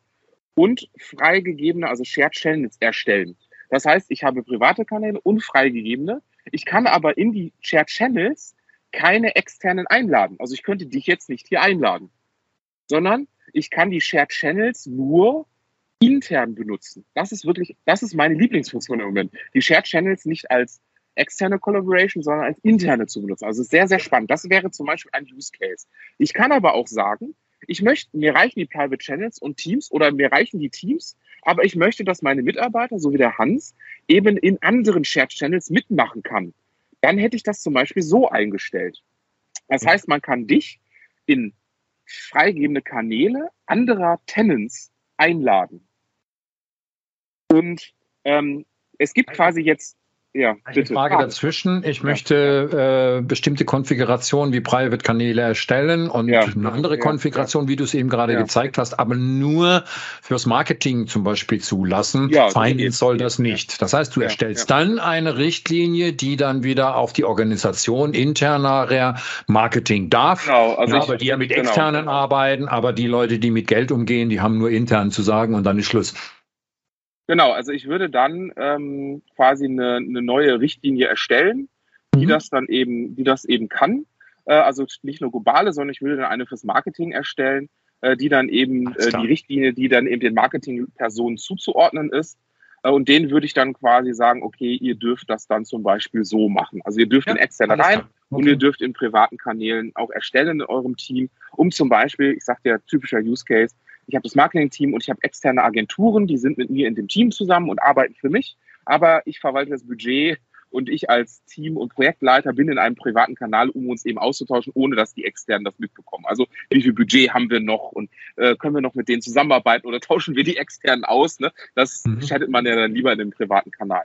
[SPEAKER 2] und freigegebene, also Shared Channels erstellen. Das heißt, ich habe private Kanäle und freigegebene. Ich kann aber in die Shared Channels keine externen einladen. Also ich könnte dich jetzt nicht hier einladen, sondern ich kann die Shared Channels nur intern benutzen. Das ist wirklich, das ist meine Lieblingsfunktion im Moment. Die Shared Channels nicht als externe Collaboration, sondern als interne zu benutzen. Also sehr, sehr spannend. Das wäre zum Beispiel ein Use Case. Ich kann aber auch sagen, ich möchte, mir reichen die Private Channels und Teams oder mir reichen die Teams, aber ich möchte, dass meine Mitarbeiter, so wie der Hans, eben in anderen Shared Channels mitmachen kann. Dann hätte ich das zum Beispiel so eingestellt. Das heißt, man kann dich in freigegebene Kanäle anderer Tenants einladen. Und ähm, es gibt quasi jetzt
[SPEAKER 1] ja, Eine Frage ah. dazwischen. Ich ja. möchte äh, bestimmte Konfigurationen wie Private-Kanäle erstellen und ja. eine andere ja. Konfiguration, wie du es eben gerade gezeigt hast, aber nur fürs Marketing zum Beispiel zulassen. Ja, Finance soll das nicht. Das heißt, du erstellst dann eine Richtlinie, die dann wieder auf die Organisation interner Marketing darf. Genau, also ja, ich, aber die ja mit genau. externen arbeiten, aber die Leute, die mit Geld umgehen, die haben nur intern zu sagen und dann ist Schluss.
[SPEAKER 2] Genau, also ich würde dann ähm, quasi eine, eine neue Richtlinie erstellen, die mhm. das dann eben, die das eben kann. Äh, also nicht nur globale, sondern ich würde dann eine fürs Marketing erstellen, äh, die dann eben äh, die Richtlinie, die dann eben den Marketingpersonen zuzuordnen ist. Äh, und denen würde ich dann quasi sagen, okay, ihr dürft das dann zum Beispiel so machen. Also ihr dürft ja, in externe rein okay. und ihr dürft in privaten Kanälen auch erstellen in eurem Team, um zum Beispiel, ich sage dir typischer Use Case, ich habe das Marketing-Team und ich habe externe Agenturen, die sind mit mir in dem Team zusammen und arbeiten für mich. Aber ich verwalte das Budget und ich als Team- und Projektleiter bin in einem privaten Kanal, um uns eben auszutauschen, ohne dass die Externen das mitbekommen. Also wie viel Budget haben wir noch und äh, können wir noch mit denen zusammenarbeiten oder *laughs* tauschen wir die Externen aus? Ne? Das mhm. schaltet man ja dann lieber in dem privaten Kanal.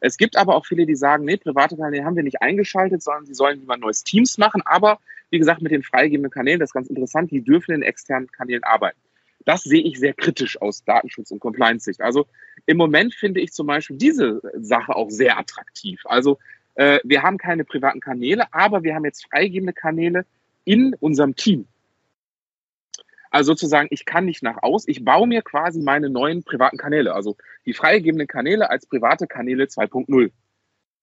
[SPEAKER 2] Es gibt aber auch viele, die sagen, nee, private Kanäle haben wir nicht eingeschaltet, sondern sie sollen lieber neues Teams machen. Aber wie gesagt, mit den freigegebenen Kanälen, das ist ganz interessant, die dürfen in externen Kanälen arbeiten. Das sehe ich sehr kritisch aus Datenschutz- und Compliance-Sicht. Also im Moment finde ich zum Beispiel diese Sache auch sehr attraktiv. Also äh, wir haben keine privaten Kanäle, aber wir haben jetzt freigegebene Kanäle in unserem Team. Also sozusagen, ich kann nicht nach aus, ich baue mir quasi meine neuen privaten Kanäle, also die freigegebenen Kanäle als private Kanäle 2.0,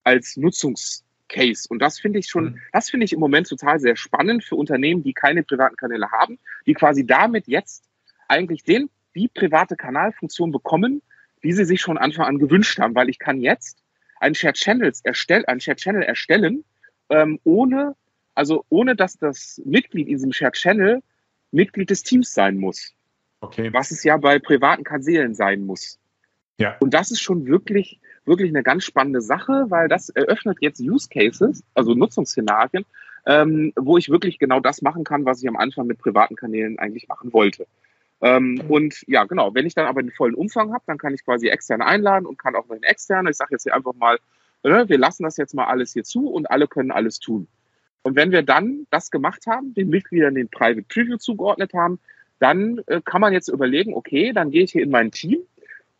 [SPEAKER 2] als Nutzungscase. Und das finde ich schon, mhm. das finde ich im Moment total sehr spannend für Unternehmen, die keine privaten Kanäle haben, die quasi damit jetzt eigentlich den, die private Kanalfunktion bekommen, die sie sich schon Anfang an gewünscht haben, weil ich kann jetzt einen Shared Channels erstellen, einen Shared Channel erstellen, ähm, ohne, also ohne dass das Mitglied in diesem Shared Channel Mitglied des Teams sein muss. Okay. Was es ja bei privaten Kanälen sein muss. Ja. Und das ist schon wirklich, wirklich eine ganz spannende Sache, weil das eröffnet jetzt Use Cases, also Nutzungsszenarien, ähm, wo ich wirklich genau das machen kann, was ich am Anfang mit privaten Kanälen eigentlich machen wollte. Ähm, mhm. Und ja, genau, wenn ich dann aber den vollen Umfang habe, dann kann ich quasi externe einladen und kann auch noch einen externen. Ich sage jetzt hier einfach mal, äh, wir lassen das jetzt mal alles hier zu und alle können alles tun. Und wenn wir dann das gemacht haben, den Mitgliedern den Private Preview zugeordnet haben, dann äh, kann man jetzt überlegen, okay, dann gehe ich hier in mein Team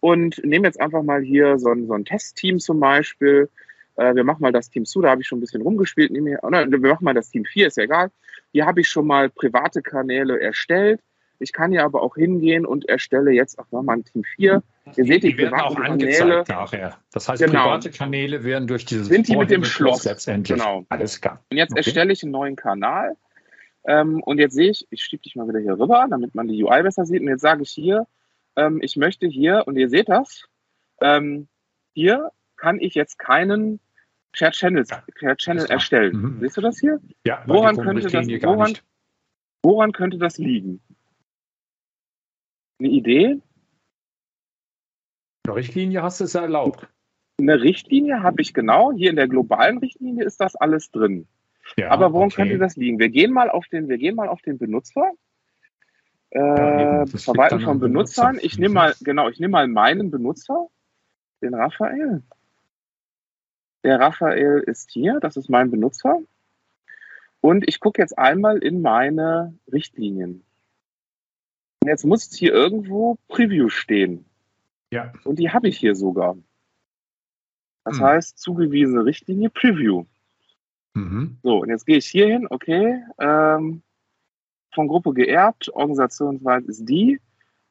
[SPEAKER 2] und nehme jetzt einfach mal hier so ein, so ein Testteam zum Beispiel. Äh, wir machen mal das Team zu, da habe ich schon ein bisschen rumgespielt. Hier, oder wir machen mal das Team 4, ist ja egal. Hier habe ich schon mal private Kanäle erstellt. Ich kann ja aber auch hingehen und erstelle jetzt auch nochmal ein Team 4.
[SPEAKER 1] Ihr seht die, die werden auch angezeigt Kanäle. nachher. Das heißt, genau. private Kanäle werden durch dieses
[SPEAKER 2] Sind die mit dem Schloss
[SPEAKER 1] letztendlich.
[SPEAKER 2] Genau. Alles klar. Und jetzt okay. erstelle ich einen neuen Kanal. Ähm, und jetzt sehe ich, ich schiebe dich mal wieder hier rüber, damit man die UI besser sieht. Und jetzt sage ich hier, ähm, ich möchte hier, und ihr seht das, ähm, hier kann ich jetzt keinen Shared Channel, Shared Channel erstellen. Mhm. Siehst du das hier?
[SPEAKER 1] Ja,
[SPEAKER 2] woran könnte das, woran, woran könnte das liegen? Eine Idee?
[SPEAKER 1] Eine Richtlinie hast du es erlaubt.
[SPEAKER 2] Eine Richtlinie habe ich genau. Hier in der globalen Richtlinie ist das alles drin. Ja, Aber woran okay. könnte das liegen? Wir gehen mal auf den, wir gehen mal auf den Benutzer. Äh, ja, Verwalten von Benutzern. Benutzer. Ich nehme mal, genau, ich nehme mal meinen Benutzer, den Raphael. Der Raphael ist hier, das ist mein Benutzer. Und ich gucke jetzt einmal in meine Richtlinien. Und jetzt muss hier irgendwo Preview stehen.
[SPEAKER 1] Ja.
[SPEAKER 2] Und die habe ich hier sogar. Das hm. heißt, zugewiesene Richtlinie Preview. Mhm. So, und jetzt gehe ich hier hin, okay, ähm, von Gruppe geerbt, Organisationsweise ist die,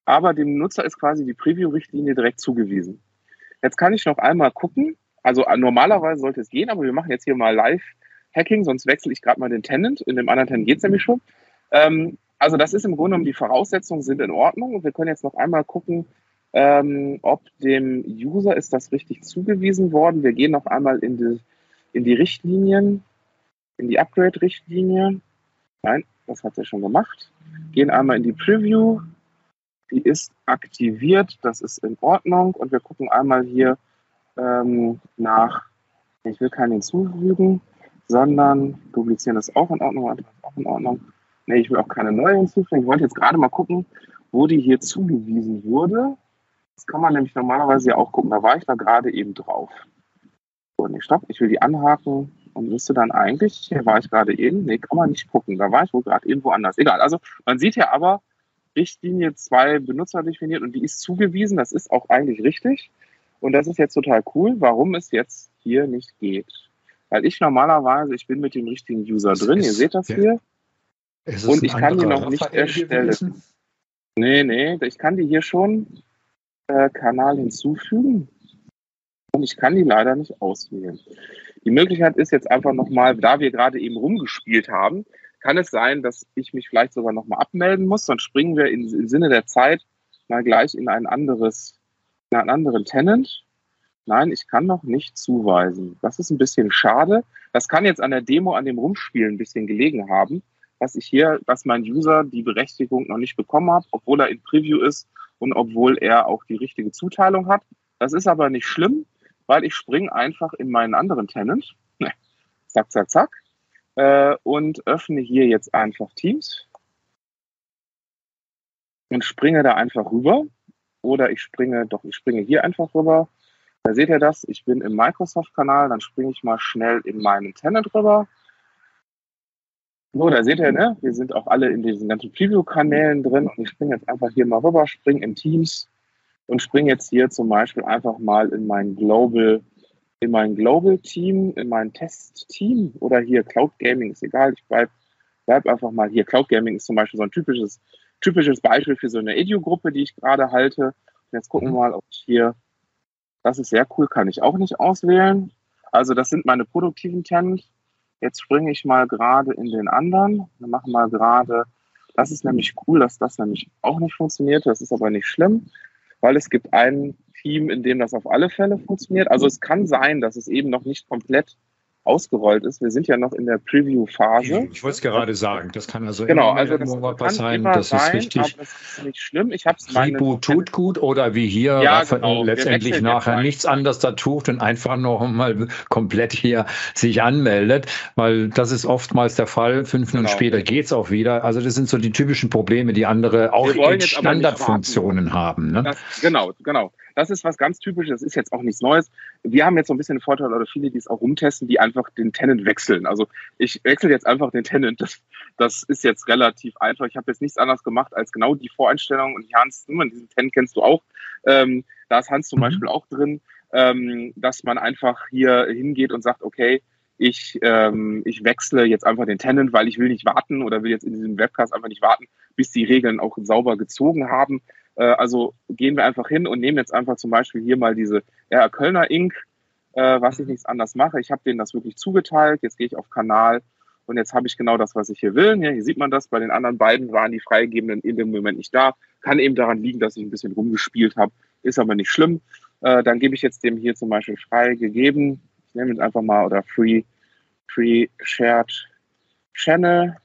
[SPEAKER 2] aber dem Nutzer ist quasi die Preview-Richtlinie direkt zugewiesen. Jetzt kann ich noch einmal gucken, also äh, normalerweise sollte es gehen, aber wir machen jetzt hier mal Live-Hacking, sonst wechsle ich gerade mal den Tenant. In dem anderen Tenant geht es nämlich schon. Ähm, also das ist im Grunde genommen, die Voraussetzungen sind in Ordnung wir können jetzt noch einmal gucken, ähm, ob dem User ist das richtig zugewiesen worden. Wir gehen noch einmal in die, in die Richtlinien, in die Upgrade-Richtlinie. Nein, das hat er schon gemacht. Gehen einmal in die Preview. Die ist aktiviert, das ist in Ordnung. Und wir gucken einmal hier ähm, nach, ich will keinen hinzufügen, sondern publizieren ist auch in Ordnung, auch in Ordnung. Nee, ich will auch keine neue hinzufügen. Ich wollte jetzt gerade mal gucken, wo die hier zugewiesen wurde. Das kann man nämlich normalerweise ja auch gucken. Da war ich da gerade eben drauf. So, nee, stopp. Ich will die anhaken und müsste dann eigentlich, hier war ich gerade eben, nee, kann man nicht gucken. Da war ich wohl gerade irgendwo anders. Egal. Also man sieht ja aber, Richtlinie 2 Benutzer definiert und die ist zugewiesen. Das ist auch eigentlich richtig. Und das ist jetzt total cool, warum es jetzt hier nicht geht. Weil ich normalerweise, ich bin mit dem richtigen User drin, ihr seht das hier. Und ich kann die noch nicht erstellen. Nee, nee, ich kann die hier schon äh, Kanal hinzufügen. Und ich kann die leider nicht auswählen. Die Möglichkeit ist jetzt einfach nochmal, da wir gerade eben rumgespielt haben, kann es sein, dass ich mich vielleicht sogar nochmal abmelden muss. Dann springen wir im Sinne der Zeit mal gleich in ein anderes einen anderen Tenant. Nein, ich kann noch nicht zuweisen. Das ist ein bisschen schade. Das kann jetzt an der Demo, an dem Rumspielen ein bisschen gelegen haben, dass ich hier, dass mein User die Berechtigung noch nicht bekommen hat, obwohl er in Preview ist und obwohl er auch die richtige Zuteilung hat. Das ist aber nicht schlimm, weil ich springe einfach in meinen anderen Tenant. zack, zack, zack. Äh, und öffne hier jetzt einfach Teams und springe da einfach rüber oder ich springe, doch, ich springe hier einfach rüber. Da seht ihr das, ich bin im Microsoft-Kanal, dann springe ich mal schnell in meinen Tenant rüber. So, da seht ihr, ne? Wir sind auch alle in diesen ganzen Preview-Kanälen drin und ich springe jetzt einfach hier mal rüber, springe in Teams und springe jetzt hier zum Beispiel einfach mal in mein Global, in mein Global Team, in mein Test-Team oder hier Cloud Gaming, ist egal, ich bleib, bleib einfach mal hier. Cloud Gaming ist zum Beispiel so ein typisches typisches Beispiel für so eine Edu-Gruppe, die ich gerade halte. Jetzt gucken wir mal, ob ich hier, das ist sehr cool, kann ich auch nicht auswählen. Also das sind meine produktiven Tenants. Jetzt springe ich mal gerade in den anderen. Wir machen mal gerade, das ist nämlich cool, dass das nämlich auch nicht funktioniert. Das ist aber nicht schlimm, weil es gibt ein Team, in dem das auf alle Fälle funktioniert. Also es kann sein, dass es eben noch nicht komplett ausgerollt ist. Wir sind ja noch in der Preview-Phase.
[SPEAKER 1] Ich wollte es gerade sagen, das kann also
[SPEAKER 2] genau, immer, also kann
[SPEAKER 1] was sein, das ist richtig.
[SPEAKER 2] Das ist nicht schlimm. Ich habe es
[SPEAKER 1] Reboot tut gut oder wie hier ja, genau. letztendlich nachher nichts anderes da tut und einfach noch mal komplett hier sich anmeldet, weil das ist oftmals der Fall. Fünf Minuten genau. später geht es auch wieder. Also das sind so die typischen Probleme, die andere auch in Standardfunktionen haben. Ne?
[SPEAKER 2] Das, genau, genau. Das ist was ganz Typisches, das ist jetzt auch nichts Neues. Wir haben jetzt so ein bisschen den Vorteil, oder viele, die es auch rumtesten, die einfach den Tenant wechseln. Also ich wechsle jetzt einfach den Tenant. Das, das ist jetzt relativ einfach. Ich habe jetzt nichts anderes gemacht als genau die Voreinstellung. Und Hans, diesen Tenant kennst du auch. Ähm, da ist Hans zum mhm. Beispiel auch drin, ähm, dass man einfach hier hingeht und sagt, okay, ich, ähm, ich wechsle jetzt einfach den Tenant, weil ich will nicht warten oder will jetzt in diesem Webcast einfach nicht warten, bis die Regeln auch sauber gezogen haben. Äh, also gehen wir einfach hin und nehmen jetzt einfach zum Beispiel hier mal diese ja, Kölner Inc., äh, was ich nichts anders mache. Ich habe denen das wirklich zugeteilt. Jetzt gehe ich auf Kanal und jetzt habe ich genau das, was ich hier will. Ja, hier sieht man das. Bei den anderen beiden waren die Freigegebenen in dem Moment nicht da. Kann eben daran liegen, dass ich ein bisschen rumgespielt habe, ist aber nicht schlimm. Äh, dann gebe ich jetzt dem hier zum Beispiel frei Ich nehme jetzt einfach mal oder Free, Free Shared Channel.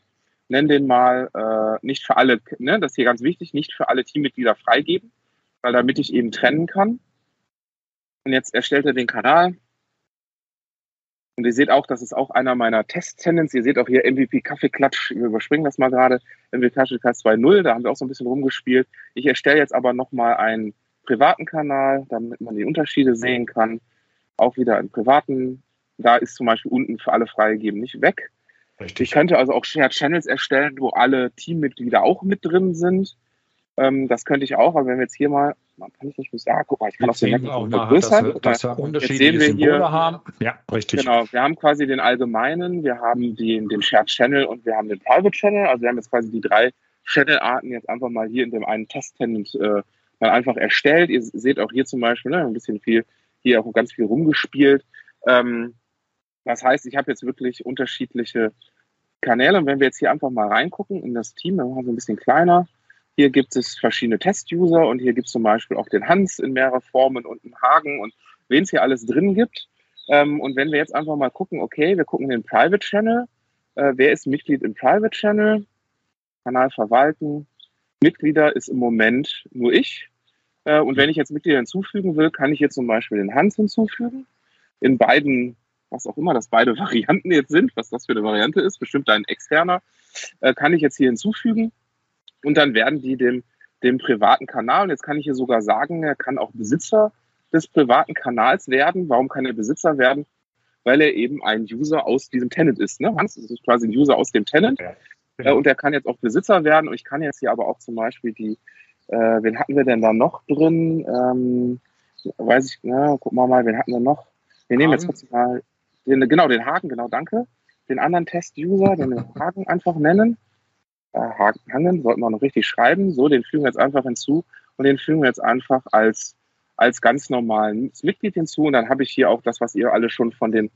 [SPEAKER 2] Nenne den mal äh, nicht für alle, ne, das ist hier ganz wichtig, nicht für alle Teammitglieder freigeben, weil damit ich eben trennen kann. Und jetzt erstellt er den Kanal. Und ihr seht auch, das ist auch einer meiner Test-Tenants. Ihr seht auch hier MVP Kaffeeklatsch. Wir überspringen das mal gerade. MVP Kaffeeklatsch 2.0. Da haben wir auch so ein bisschen rumgespielt. Ich erstelle jetzt aber nochmal einen privaten Kanal, damit man die Unterschiede sehen kann. Auch wieder einen privaten. Da ist zum Beispiel unten für alle freigegeben nicht weg. Richtig. Ich könnte also auch Shared Channels erstellen, wo alle Teammitglieder auch mit drin sind. Ähm, das könnte ich auch, aber wenn wir jetzt hier mal, kann ich nicht sagen, ah, guck mal, ich kann auch den
[SPEAKER 1] auch vergrößern. Dass, dass wir unterschiedliche
[SPEAKER 2] jetzt sehen wir hier,
[SPEAKER 1] haben. Ja, richtig.
[SPEAKER 2] Genau, wir haben quasi den allgemeinen, wir haben den, den Shared Channel und wir haben den Private Channel. Also wir haben jetzt quasi die drei Channel-Arten jetzt einfach mal hier in dem einen Test-Tenant äh, mal einfach erstellt. Ihr seht auch hier zum Beispiel ne, ein bisschen viel, hier auch ganz viel rumgespielt. Ähm, das heißt, ich habe jetzt wirklich unterschiedliche Kanäle. Und wenn wir jetzt hier einfach mal reingucken in das Team, dann machen wir ein bisschen kleiner. Hier gibt es verschiedene Test-User und hier gibt es zum Beispiel auch den Hans in mehrere Formen und einen Hagen und wen es hier alles drin gibt. Ähm, und wenn wir jetzt einfach mal gucken, okay, wir gucken den Private Channel. Äh, wer ist Mitglied im Private Channel? Kanal verwalten. Mitglieder ist im Moment nur ich. Äh, und wenn ich jetzt Mitglieder hinzufügen will, kann ich hier zum Beispiel den Hans hinzufügen. In beiden, was auch immer das beide *laughs* Varianten jetzt sind, was das für eine Variante ist, bestimmt ein externer, äh, kann ich jetzt hier hinzufügen. Und dann werden die dem, dem privaten Kanal, und jetzt kann ich hier sogar sagen, er kann auch Besitzer des privaten Kanals werden. Warum kann er Besitzer werden? Weil er eben ein User aus diesem Tenant ist. Ne? Hans ist quasi ein User aus dem Tenant. Ja, genau. äh, und er kann jetzt auch Besitzer werden. Und ich kann jetzt hier aber auch zum Beispiel die, äh, wen hatten wir denn da noch drin? Ähm, weiß ich, na, gucken wir mal, wen hatten wir noch? Wir nehmen jetzt kurz mal, den, genau, den Haken, genau, danke. Den anderen Test-User, den Haken einfach nennen. Äh, Haken, Hangen, sollten wir noch richtig schreiben. So, den fügen wir jetzt einfach hinzu und den fügen wir jetzt einfach als, als ganz normales Mitglied hinzu. Und dann habe ich hier auch das, was ihr alle schon von den,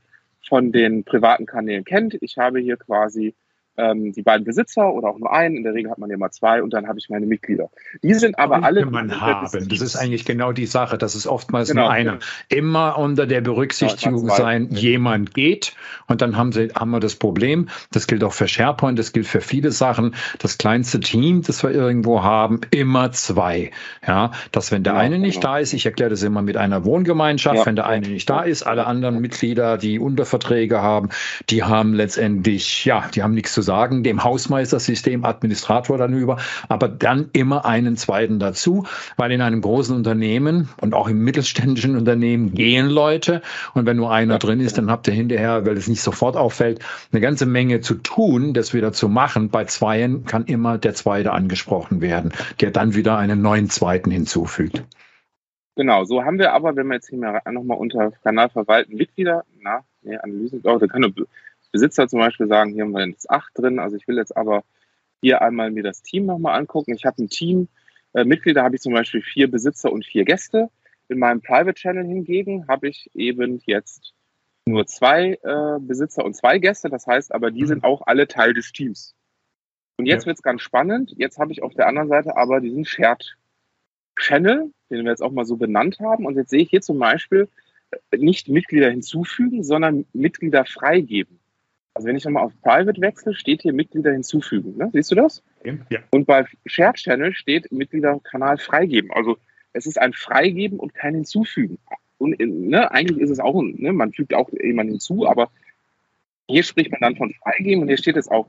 [SPEAKER 2] von den privaten Kanälen kennt. Ich habe hier quasi ähm, die beiden Besitzer oder auch nur einen. In der Regel hat man immer zwei und dann habe ich meine Mitglieder. Die sind aber alle.
[SPEAKER 1] Man haben. Das ist eigentlich genau die Sache. Das ist oftmals genau, nur einer. Genau. Immer unter der Berücksichtigung genau, sein, jemand geht und dann haben, sie, haben wir das Problem. Das gilt auch für SharePoint, das gilt für viele Sachen. Das kleinste Team, das wir irgendwo haben, immer zwei. Ja, dass wenn der ja, eine nicht genau. da ist, ich erkläre das immer mit einer Wohngemeinschaft, ja. wenn der eine nicht da ist, alle anderen Mitglieder, die Unterverträge haben, die haben letztendlich, ja, die haben nichts zu sagen, dem Hausmeistersystem Administrator dann über, aber dann immer einen zweiten dazu, weil in einem großen Unternehmen und auch im mittelständischen Unternehmen gehen Leute und wenn nur einer drin ist, dann habt ihr hinterher, weil es nicht sofort auffällt, eine ganze Menge zu tun, das wieder zu machen. Bei Zweien kann immer der Zweite angesprochen werden, der dann wieder einen neuen Zweiten hinzufügt.
[SPEAKER 2] Genau, so haben wir aber, wenn wir jetzt hier mal nochmal unter Kanal verwalten Mitglieder, na, nee, Analysen, oh, da kann Besitzer zum Beispiel sagen, hier haben wir jetzt acht drin. Also ich will jetzt aber hier einmal mir das Team nochmal angucken. Ich habe ein Team, äh, Mitglieder habe ich zum Beispiel vier Besitzer und vier Gäste. In meinem Private Channel hingegen habe ich eben jetzt nur zwei äh, Besitzer und zwei Gäste. Das heißt aber, die sind auch alle Teil des Teams. Und jetzt ja. wird es ganz spannend. Jetzt habe ich auf der anderen Seite aber diesen Shared Channel, den wir jetzt auch mal so benannt haben. Und jetzt sehe ich hier zum Beispiel äh, nicht Mitglieder hinzufügen, sondern Mitglieder freigeben. Also wenn ich nochmal auf Private wechsle, steht hier Mitglieder hinzufügen. Ne? Siehst du das? Ja. Und bei Shared Channel steht Mitgliederkanal freigeben. Also es ist ein Freigeben und kein Hinzufügen. Und ne, eigentlich ist es auch, ne, man fügt auch jemanden hinzu, aber hier spricht man dann von freigeben und hier steht es auch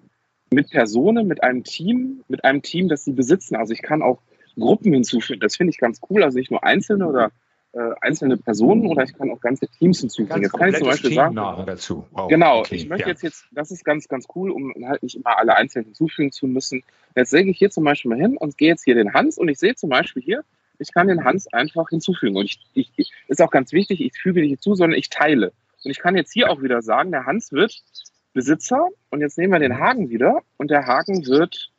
[SPEAKER 2] mit Personen, mit einem Team, mit einem Team, das sie besitzen. Also ich kann auch Gruppen hinzufügen. Das finde ich ganz cool. Also nicht nur Einzelne oder äh, einzelne Personen oder ich kann auch ganze Teams hinzufügen.
[SPEAKER 1] Jetzt kann ich zum Beispiel sagen, dazu.
[SPEAKER 2] Wow, genau, okay, ich möchte ja. jetzt jetzt, das ist ganz, ganz cool, um halt nicht immer alle einzeln hinzufügen zu müssen. Jetzt lege ich hier zum Beispiel mal hin und gehe jetzt hier den Hans und ich sehe zum Beispiel hier, ich kann den Hans einfach hinzufügen. Und ich, ich, ist auch ganz wichtig, ich füge nicht hinzu, sondern ich teile. Und ich kann jetzt hier auch wieder sagen, der Hans wird Besitzer und jetzt nehmen wir den Hagen wieder und der Hagen wird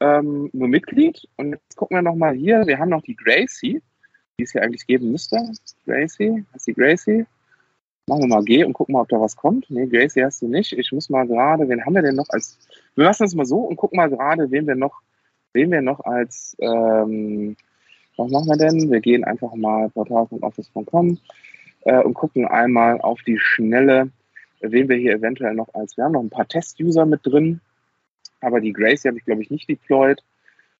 [SPEAKER 2] ähm, nur Mitglied. Und jetzt gucken wir nochmal hier, wir haben noch die Gracie die es hier eigentlich geben müsste. Gracie, heißt die Gracie? Machen wir mal G und gucken mal, ob da was kommt. Nee, Gracie hast du nicht. Ich muss mal gerade, wen haben wir denn noch als. Wir lassen es mal so und gucken mal gerade, wen wir noch Wen wir noch als, ähm, was machen wir denn? Wir gehen einfach mal portal.office.com äh, und gucken einmal auf die Schnelle, wen wir hier eventuell noch als, wir haben noch ein paar Test-User mit drin, aber die Grace habe ich, glaube ich, nicht deployed,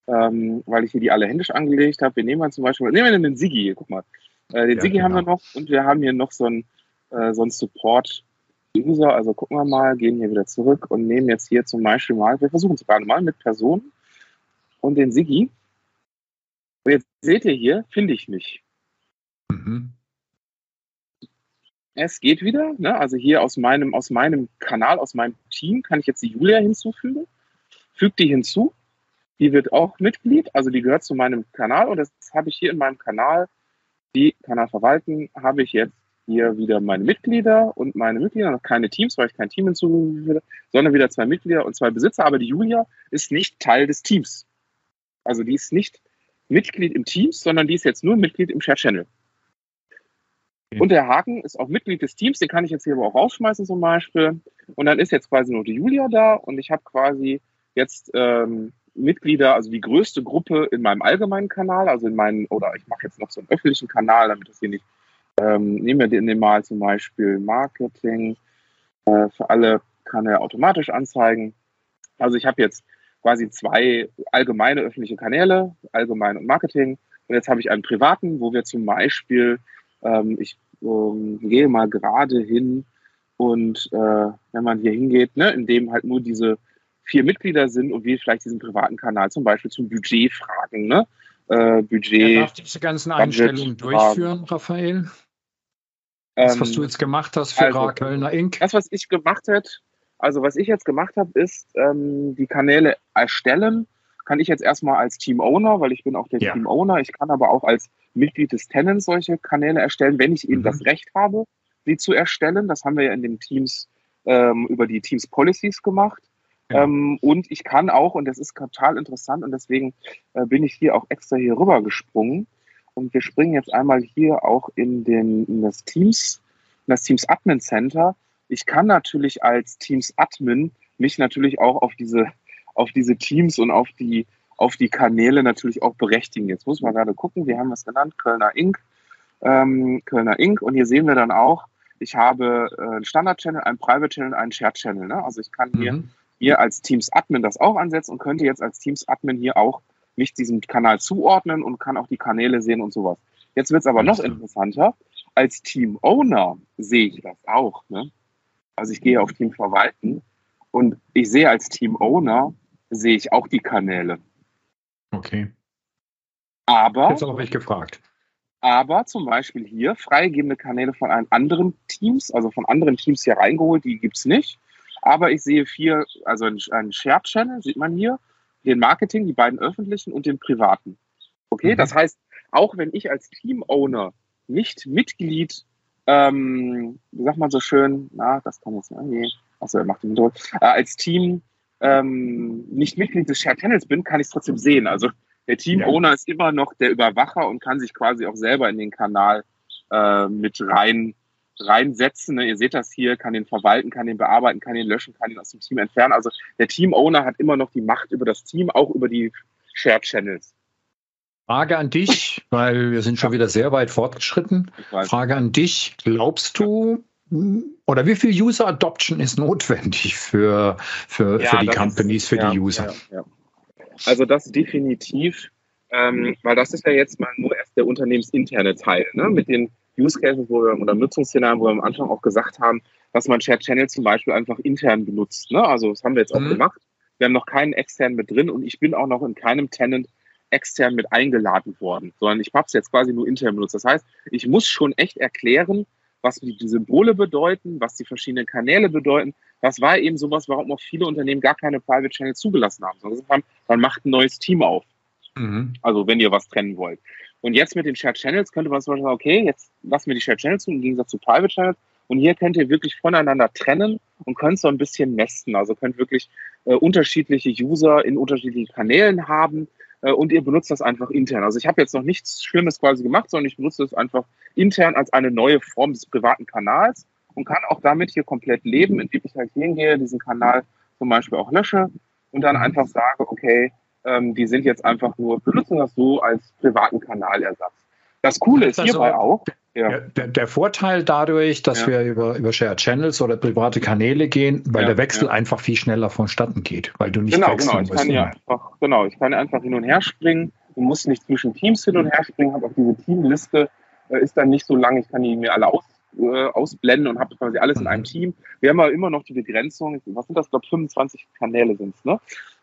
[SPEAKER 2] ähm, weil ich hier die alle händisch angelegt habe. Wir nehmen mal zum Beispiel, nehmen wir den Sigi hier, guck mal. Äh, den ja, Sigi genau. haben wir noch und wir haben hier noch so ein, äh, so Support-User. Also gucken wir mal, gehen hier wieder zurück und nehmen jetzt hier zum Beispiel mal, wir versuchen es gerade mal mit Personen und den Sigi. Und jetzt seht ihr hier, finde ich nicht. Mhm. Es geht wieder. Ne? Also hier aus meinem, aus meinem Kanal, aus meinem Team kann ich jetzt die Julia hinzufügen. Fügt die hinzu. Die wird auch Mitglied, also die gehört zu meinem Kanal und das habe ich hier in meinem Kanal, die Kanal verwalten, habe ich jetzt hier wieder meine Mitglieder und meine Mitglieder, noch keine Teams, weil ich kein Team hinzufüge, sondern wieder zwei Mitglieder und zwei Besitzer. Aber die Julia ist nicht Teil des Teams. Also die ist nicht Mitglied im Teams, sondern die ist jetzt nur Mitglied im Share Channel. Und der Haken ist auch Mitglied des Teams, den kann ich jetzt hier aber auch rausschmeißen zum Beispiel. Und dann ist jetzt quasi nur die Julia da und ich habe quasi jetzt ähm, Mitglieder, also die größte Gruppe in meinem allgemeinen Kanal, also in meinen, oder ich mache jetzt noch so einen öffentlichen Kanal, damit das hier nicht, ähm, nehmen wir den mal zum Beispiel Marketing, äh, für alle kann er automatisch anzeigen. Also ich habe jetzt quasi zwei allgemeine öffentliche Kanäle, allgemein und Marketing. Und jetzt habe ich einen privaten, wo wir zum Beispiel ähm, ich ähm, gehe mal gerade hin und äh, wenn man hier hingeht, ne, in dem halt nur diese vier Mitglieder sind und wir vielleicht diesen privaten Kanal zum Beispiel zum Budget fragen, ne? Äh, Budget. Wer
[SPEAKER 1] darf diese ganzen Einstellungen durchführen, Fragen. Raphael? Das, was du ähm, jetzt gemacht hast für also, Kölner Inc.
[SPEAKER 2] Das, was ich gemacht habe, also was ich jetzt gemacht habe, ist ähm, die Kanäle erstellen. Kann ich jetzt erstmal als Team Owner, weil ich bin auch der ja. Team Owner. Ich kann aber auch als Mitglied des Tenants solche Kanäle erstellen, wenn ich eben mhm. das Recht habe, sie zu erstellen. Das haben wir ja in den Teams ähm, über die Teams Policies gemacht. Ja. Ähm, und ich kann auch, und das ist total interessant, und deswegen äh, bin ich hier auch extra hier rüber gesprungen. Und wir springen jetzt einmal hier auch in, den, in das Teams, in das Teams Admin Center. Ich kann natürlich als Teams Admin mich natürlich auch auf diese, auf diese Teams und auf die auf die Kanäle natürlich auch berechtigen. Jetzt muss man gerade gucken, wir haben es genannt, Kölner Inc. Ähm, Kölner Inc. Und hier sehen wir dann auch, ich habe äh, einen Standard-Channel, einen Private-Channel, einen Shared-Channel. Ne? Also ich kann hier, mhm. Hier als Teams-Admin das auch ansetzen und könnte jetzt als Teams-Admin hier auch mich diesem Kanal zuordnen und kann auch die Kanäle sehen und sowas. Jetzt wird es aber noch interessanter. Als Team-Owner sehe ich das auch. Ne? Also ich gehe auf Team Verwalten und ich sehe als Team-Owner, sehe ich auch die Kanäle.
[SPEAKER 1] Okay.
[SPEAKER 2] Aber.
[SPEAKER 1] Jetzt habe ich gefragt.
[SPEAKER 2] Aber zum Beispiel hier freigegebene Kanäle von anderen Teams, also von anderen Teams hier reingeholt, die gibt es nicht. Aber ich sehe vier, also einen Shared Channel, sieht man hier, den Marketing, die beiden öffentlichen und den privaten. Okay, mhm. das heißt, auch wenn ich als Team-Owner nicht Mitglied, ähm, wie sagt man so schön, na, das kann jetzt nee, achso, er macht den Druck, äh, als Team ähm, nicht Mitglied des Shared Channels bin, kann ich es trotzdem sehen. Also der Team-Owner ja. ist immer noch der Überwacher und kann sich quasi auch selber in den Kanal äh, mit rein reinsetzen. Ne? Ihr seht das hier, kann den verwalten, kann den bearbeiten, kann den löschen, kann ihn aus dem Team entfernen. Also der Team-Owner hat immer noch die Macht über das Team, auch über die Shared Channels.
[SPEAKER 1] Frage an dich, weil wir sind schon wieder sehr weit fortgeschritten. Frage an dich. Glaubst du, oder wie viel User Adoption ist notwendig für, für, ja, für die Companies, ist, für ja, die User? Ja,
[SPEAKER 2] also das definitiv, ähm, weil das ist ja jetzt mal nur erst der unternehmensinterne Teil, ne? mit den Use Cases wo wir, oder Nutzungsszenarien, wo wir am Anfang auch gesagt haben, dass man Shared Channel zum Beispiel einfach intern benutzt. Ne? Also das haben wir jetzt auch mhm. gemacht. Wir haben noch keinen externen mit drin und ich bin auch noch in keinem Tenant extern mit eingeladen worden, sondern ich habe es jetzt quasi nur intern benutzt. Das heißt, ich muss schon echt erklären, was die Symbole bedeuten, was die verschiedenen Kanäle bedeuten. Das war eben sowas, warum auch viele Unternehmen gar keine Private Channel zugelassen haben, sondern haben, man macht ein neues Team auf. Mhm. Also wenn ihr was trennen wollt. Und jetzt mit den Shared Channels könnte man sagen, okay, jetzt lassen wir die Shared Channels zu, im Gegensatz zu Private Channels. Und hier könnt ihr wirklich voneinander trennen und könnt so ein bisschen messen. Also könnt wirklich äh, unterschiedliche User in unterschiedlichen Kanälen haben äh, und ihr benutzt das einfach intern. Also ich habe jetzt noch nichts Schlimmes quasi gemacht, sondern ich benutze es einfach intern als eine neue Form des privaten Kanals und kann auch damit hier komplett leben, indem ich halt hingehe, diesen Kanal zum Beispiel auch lösche und dann einfach sage, okay, Ähm, die sind jetzt einfach nur, benutzen das so als privaten Kanalersatz. Das Coole ist also, hierbei auch.
[SPEAKER 1] Ja. Der, der, Vorteil dadurch, dass ja. wir über, über Shared Channels oder private Kanäle gehen, weil ja, der Wechsel einfach viel schneller vonstatten geht, weil du nicht
[SPEAKER 2] genau, wechseln genau. Ich musst. Kann ja einfach, genau, ich kann einfach hin und her springen und muss nicht zwischen Teams hin und her springen, habe auch diese Teamliste, äh, ist dann nicht so lang, ich kann die mir alle aus, äh, ausblenden und habe quasi alles in einem mhm. Team. Wir haben aber immer noch die Begrenzung, was sind das, ich glaube 25 Kanäle sind es, ne?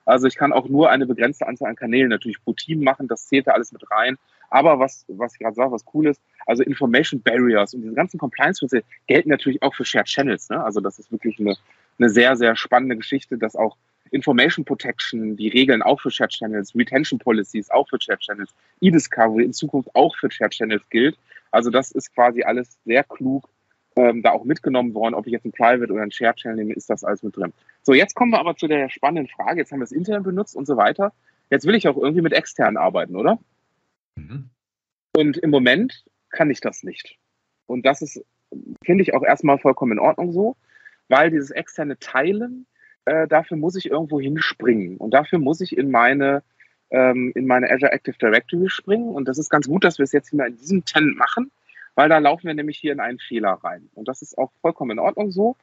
[SPEAKER 2] Also ich kann auch nur eine begrenzte Anzahl an Kanälen natürlich pro Team machen, das zählt da alles mit rein. Aber was, was ich gerade sage, was cool ist, also Information Barriers und diese ganzen Compliance-Prinzipien gelten natürlich auch für Shared Channels. Ne? Also das ist wirklich eine, eine sehr, sehr spannende Geschichte, dass auch Information Protection, die Regeln auch für Shared Channels, Retention Policies auch für Shared Channels, E-Discovery in Zukunft auch für Shared Channels gilt. Also das ist quasi alles sehr klug ähm, da auch mitgenommen worden. Ob ich jetzt ein Private oder ein Shared Channel nehme, ist das alles mit drin. So, jetzt kommen wir aber zu der spannenden Frage. Jetzt haben wir es intern benutzt und so weiter. Jetzt will ich auch irgendwie mit externen arbeiten, oder? Mhm. Und im Moment kann ich das nicht. Und das ist, finde ich, auch erstmal vollkommen in Ordnung so, weil dieses externe Teilen, äh, dafür muss ich irgendwo hinspringen. Und dafür muss ich in meine, ähm, in meine Azure Active Directory springen. Und das ist ganz gut, dass wir es jetzt hier in diesem Tenant machen, weil da laufen wir nämlich hier in einen Fehler rein. Und das ist auch vollkommen in Ordnung so.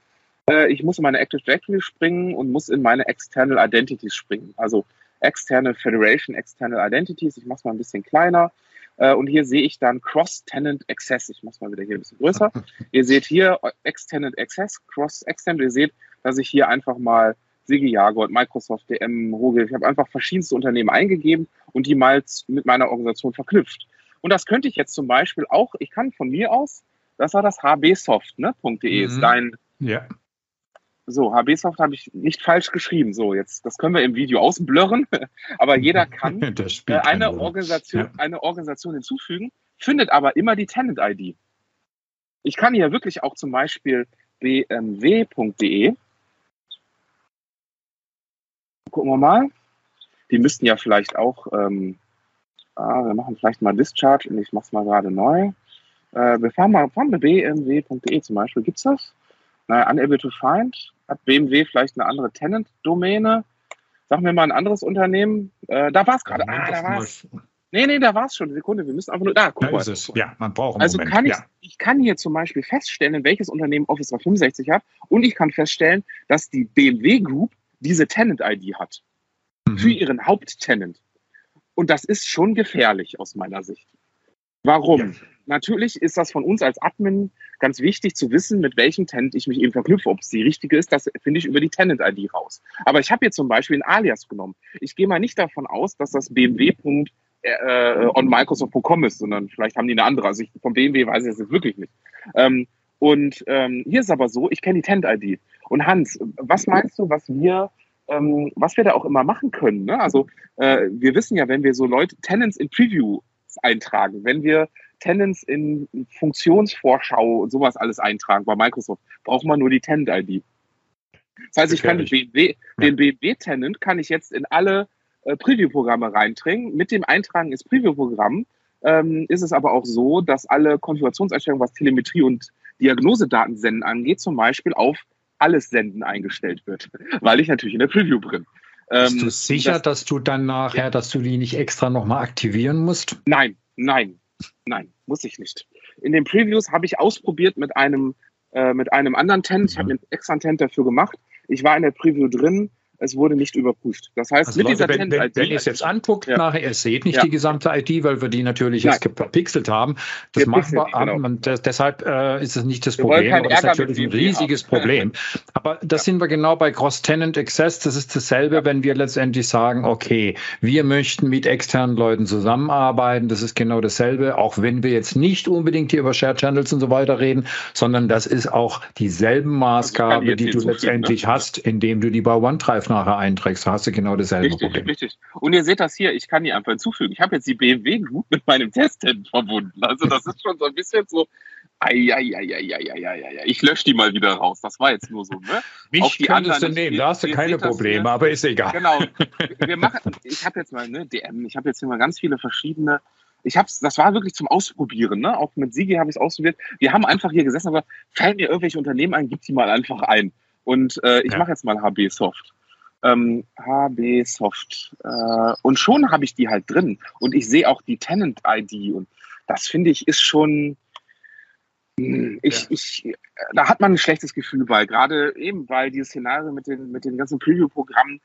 [SPEAKER 2] Äh, ich muss in meine Active Directory springen und muss in meine External Identities springen. Also External Federation, External Identities. Ich mache es mal ein bisschen kleiner. Äh, und hier sehe ich dann Cross-Tenant Access. Ich mache es mal wieder hier ein bisschen größer. *laughs* ihr seht hier Ex-Tenant Access, Cross-Extend. Ihr seht, dass ich hier einfach mal Sigi Jagold, Microsoft, DM, Rogel, ich habe einfach verschiedenste Unternehmen eingegeben und die mal mit meiner Organisation verknüpft. Und das könnte ich jetzt zum Beispiel auch, ich kann von mir aus, das war das hbsoft.de, ne, .de, mhm. ist dein, ja. So, HBsoft habe ich nicht falsch geschrieben. So, jetzt, das können wir im Video ausblurren, *laughs* aber jeder *laughs* kann äh, eine Organisation, ja. eine Organisation hinzufügen, findet aber immer die Tenant-ID. Ich kann hier wirklich auch zum Beispiel bmw.de. Gucken wir mal. Die müssten ja vielleicht auch, ähm, ah, wir machen vielleicht mal Discharge und ich mache es mal gerade neu. Äh, wir fahren mal, fahren bmw.de zum Beispiel. Gibt es das? Naja, unable to find hat BMW vielleicht eine andere Tenant-Domäne? Sagen wir mal ein anderes Unternehmen. Äh, da war es gerade. Ah, da war es. Nee, nee, da war es schon. Sekunde, wir müssen einfach nur. Da,
[SPEAKER 1] guck da mal. Ist es. Ja, man braucht einen
[SPEAKER 2] Also
[SPEAKER 1] Moment.
[SPEAKER 2] kann ich,
[SPEAKER 1] ja.
[SPEAKER 2] ich kann hier zum Beispiel feststellen, welches Unternehmen Office 365 hat und ich kann feststellen, dass die BMW Group diese Tenant-ID hat. Mhm. Für ihren Haupttenant. Und das ist schon gefährlich aus meiner Sicht. Warum? Ja. Natürlich ist das von uns als Admin ganz wichtig zu wissen, mit welchem Tenant ich mich eben verknüpfe. Ob es die richtige ist, das finde ich über die Tenant-ID raus. Aber ich habe hier zum Beispiel ein Alias genommen. Ich gehe mal nicht davon aus, dass das BMW. Äh, on Microsoft.com ist, sondern vielleicht haben die eine andere. Also ich, vom BMW weiß ich das jetzt wirklich nicht. Ähm, und ähm, hier ist aber so, ich kenne die Tenant-ID. Und Hans, was meinst du, was wir ähm, was wir da auch immer machen können. Ne? Also äh, wir wissen ja, wenn wir so Leute, Tenants in Preview eintragen, wenn wir Tenants in Funktionsvorschau und sowas alles eintragen bei Microsoft, braucht man nur die Tenant-ID. Das heißt, ich kann den BMW, den BMW-Tenant kann ich jetzt in alle äh, Preview-Programme reintringen. Mit dem Eintragen ins Preview-Programm ähm, ist es aber auch so, dass alle Konfigurationseinstellungen, was Telemetrie und Diagnosedaten senden angeht, zum Beispiel auf alles Senden eingestellt wird, weil ich natürlich in der Preview bin.
[SPEAKER 1] Bist du ähm, sicher, das, dass du dann nachher, ja. dass du die nicht extra nochmal aktivieren musst?
[SPEAKER 2] Nein, nein, nein, muss ich nicht. In den Previews habe ich ausprobiert mit einem, äh, mit einem anderen Tent. Ich habe mhm. einen extra Tent dafür gemacht. Ich war in der Preview drin es wurde nicht überprüft. Das heißt,
[SPEAKER 1] also mit Leute, dieser wenn, wenn, wenn ihr es jetzt anguckt, ja. nachher, ihr seht nicht ja. die gesamte ID, weil wir die natürlich Nein. jetzt gepixelt haben. Das wir machen wir, genau. und das, deshalb äh, ist es nicht das wir Problem, aber das ist natürlich ein riesiges haben. Problem. Aber das ja. sind wir genau bei Cross-Tenant Access. Das ist dasselbe, wenn wir letztendlich sagen, okay, wir möchten mit externen Leuten zusammenarbeiten. Das ist genau dasselbe, auch wenn wir jetzt nicht unbedingt hier über Shared Channels und so weiter reden, sondern das ist auch dieselben also Maßgabe, also die du letztendlich ne? hast, indem du die bei OneDrive Nachher einträgst, hast du genau dasselbe
[SPEAKER 2] richtig,
[SPEAKER 1] Problem.
[SPEAKER 2] Richtig. Und ihr seht das hier, ich kann die einfach hinzufügen. Ich habe jetzt die BMW Group mit meinem Testhand verbunden. Also das ist schon so ein bisschen so, ei, ei, ei, ei, ei, ei, ei, ich lösche die mal wieder raus. Das war jetzt nur so, ne?
[SPEAKER 1] Mich Auch die könntest du nehmen, da hast du keine Probleme, aber ist egal.
[SPEAKER 2] Genau. Wir machen, ich habe jetzt mal, ne, DM, ich habe jetzt hier mal ganz viele verschiedene ich hab's, das war wirklich zum Ausprobieren, ne? Auch mit Sigi habe ich es ausprobiert. Wir haben einfach hier gesessen und gesagt, fallen mir irgendwelche Unternehmen ein, gib die mal einfach ein. Und äh, ich ja. mache jetzt mal HB Soft. Ähm, HB Soft. Äh, und schon habe ich die halt drin. Und ich sehe auch die Tenant-ID. Und das finde ich ist schon. Hm, ich, ja. ich, da hat man ein schlechtes Gefühl bei, gerade eben, weil dieses Szenario mit den, mit den ganzen Preview-Programmen,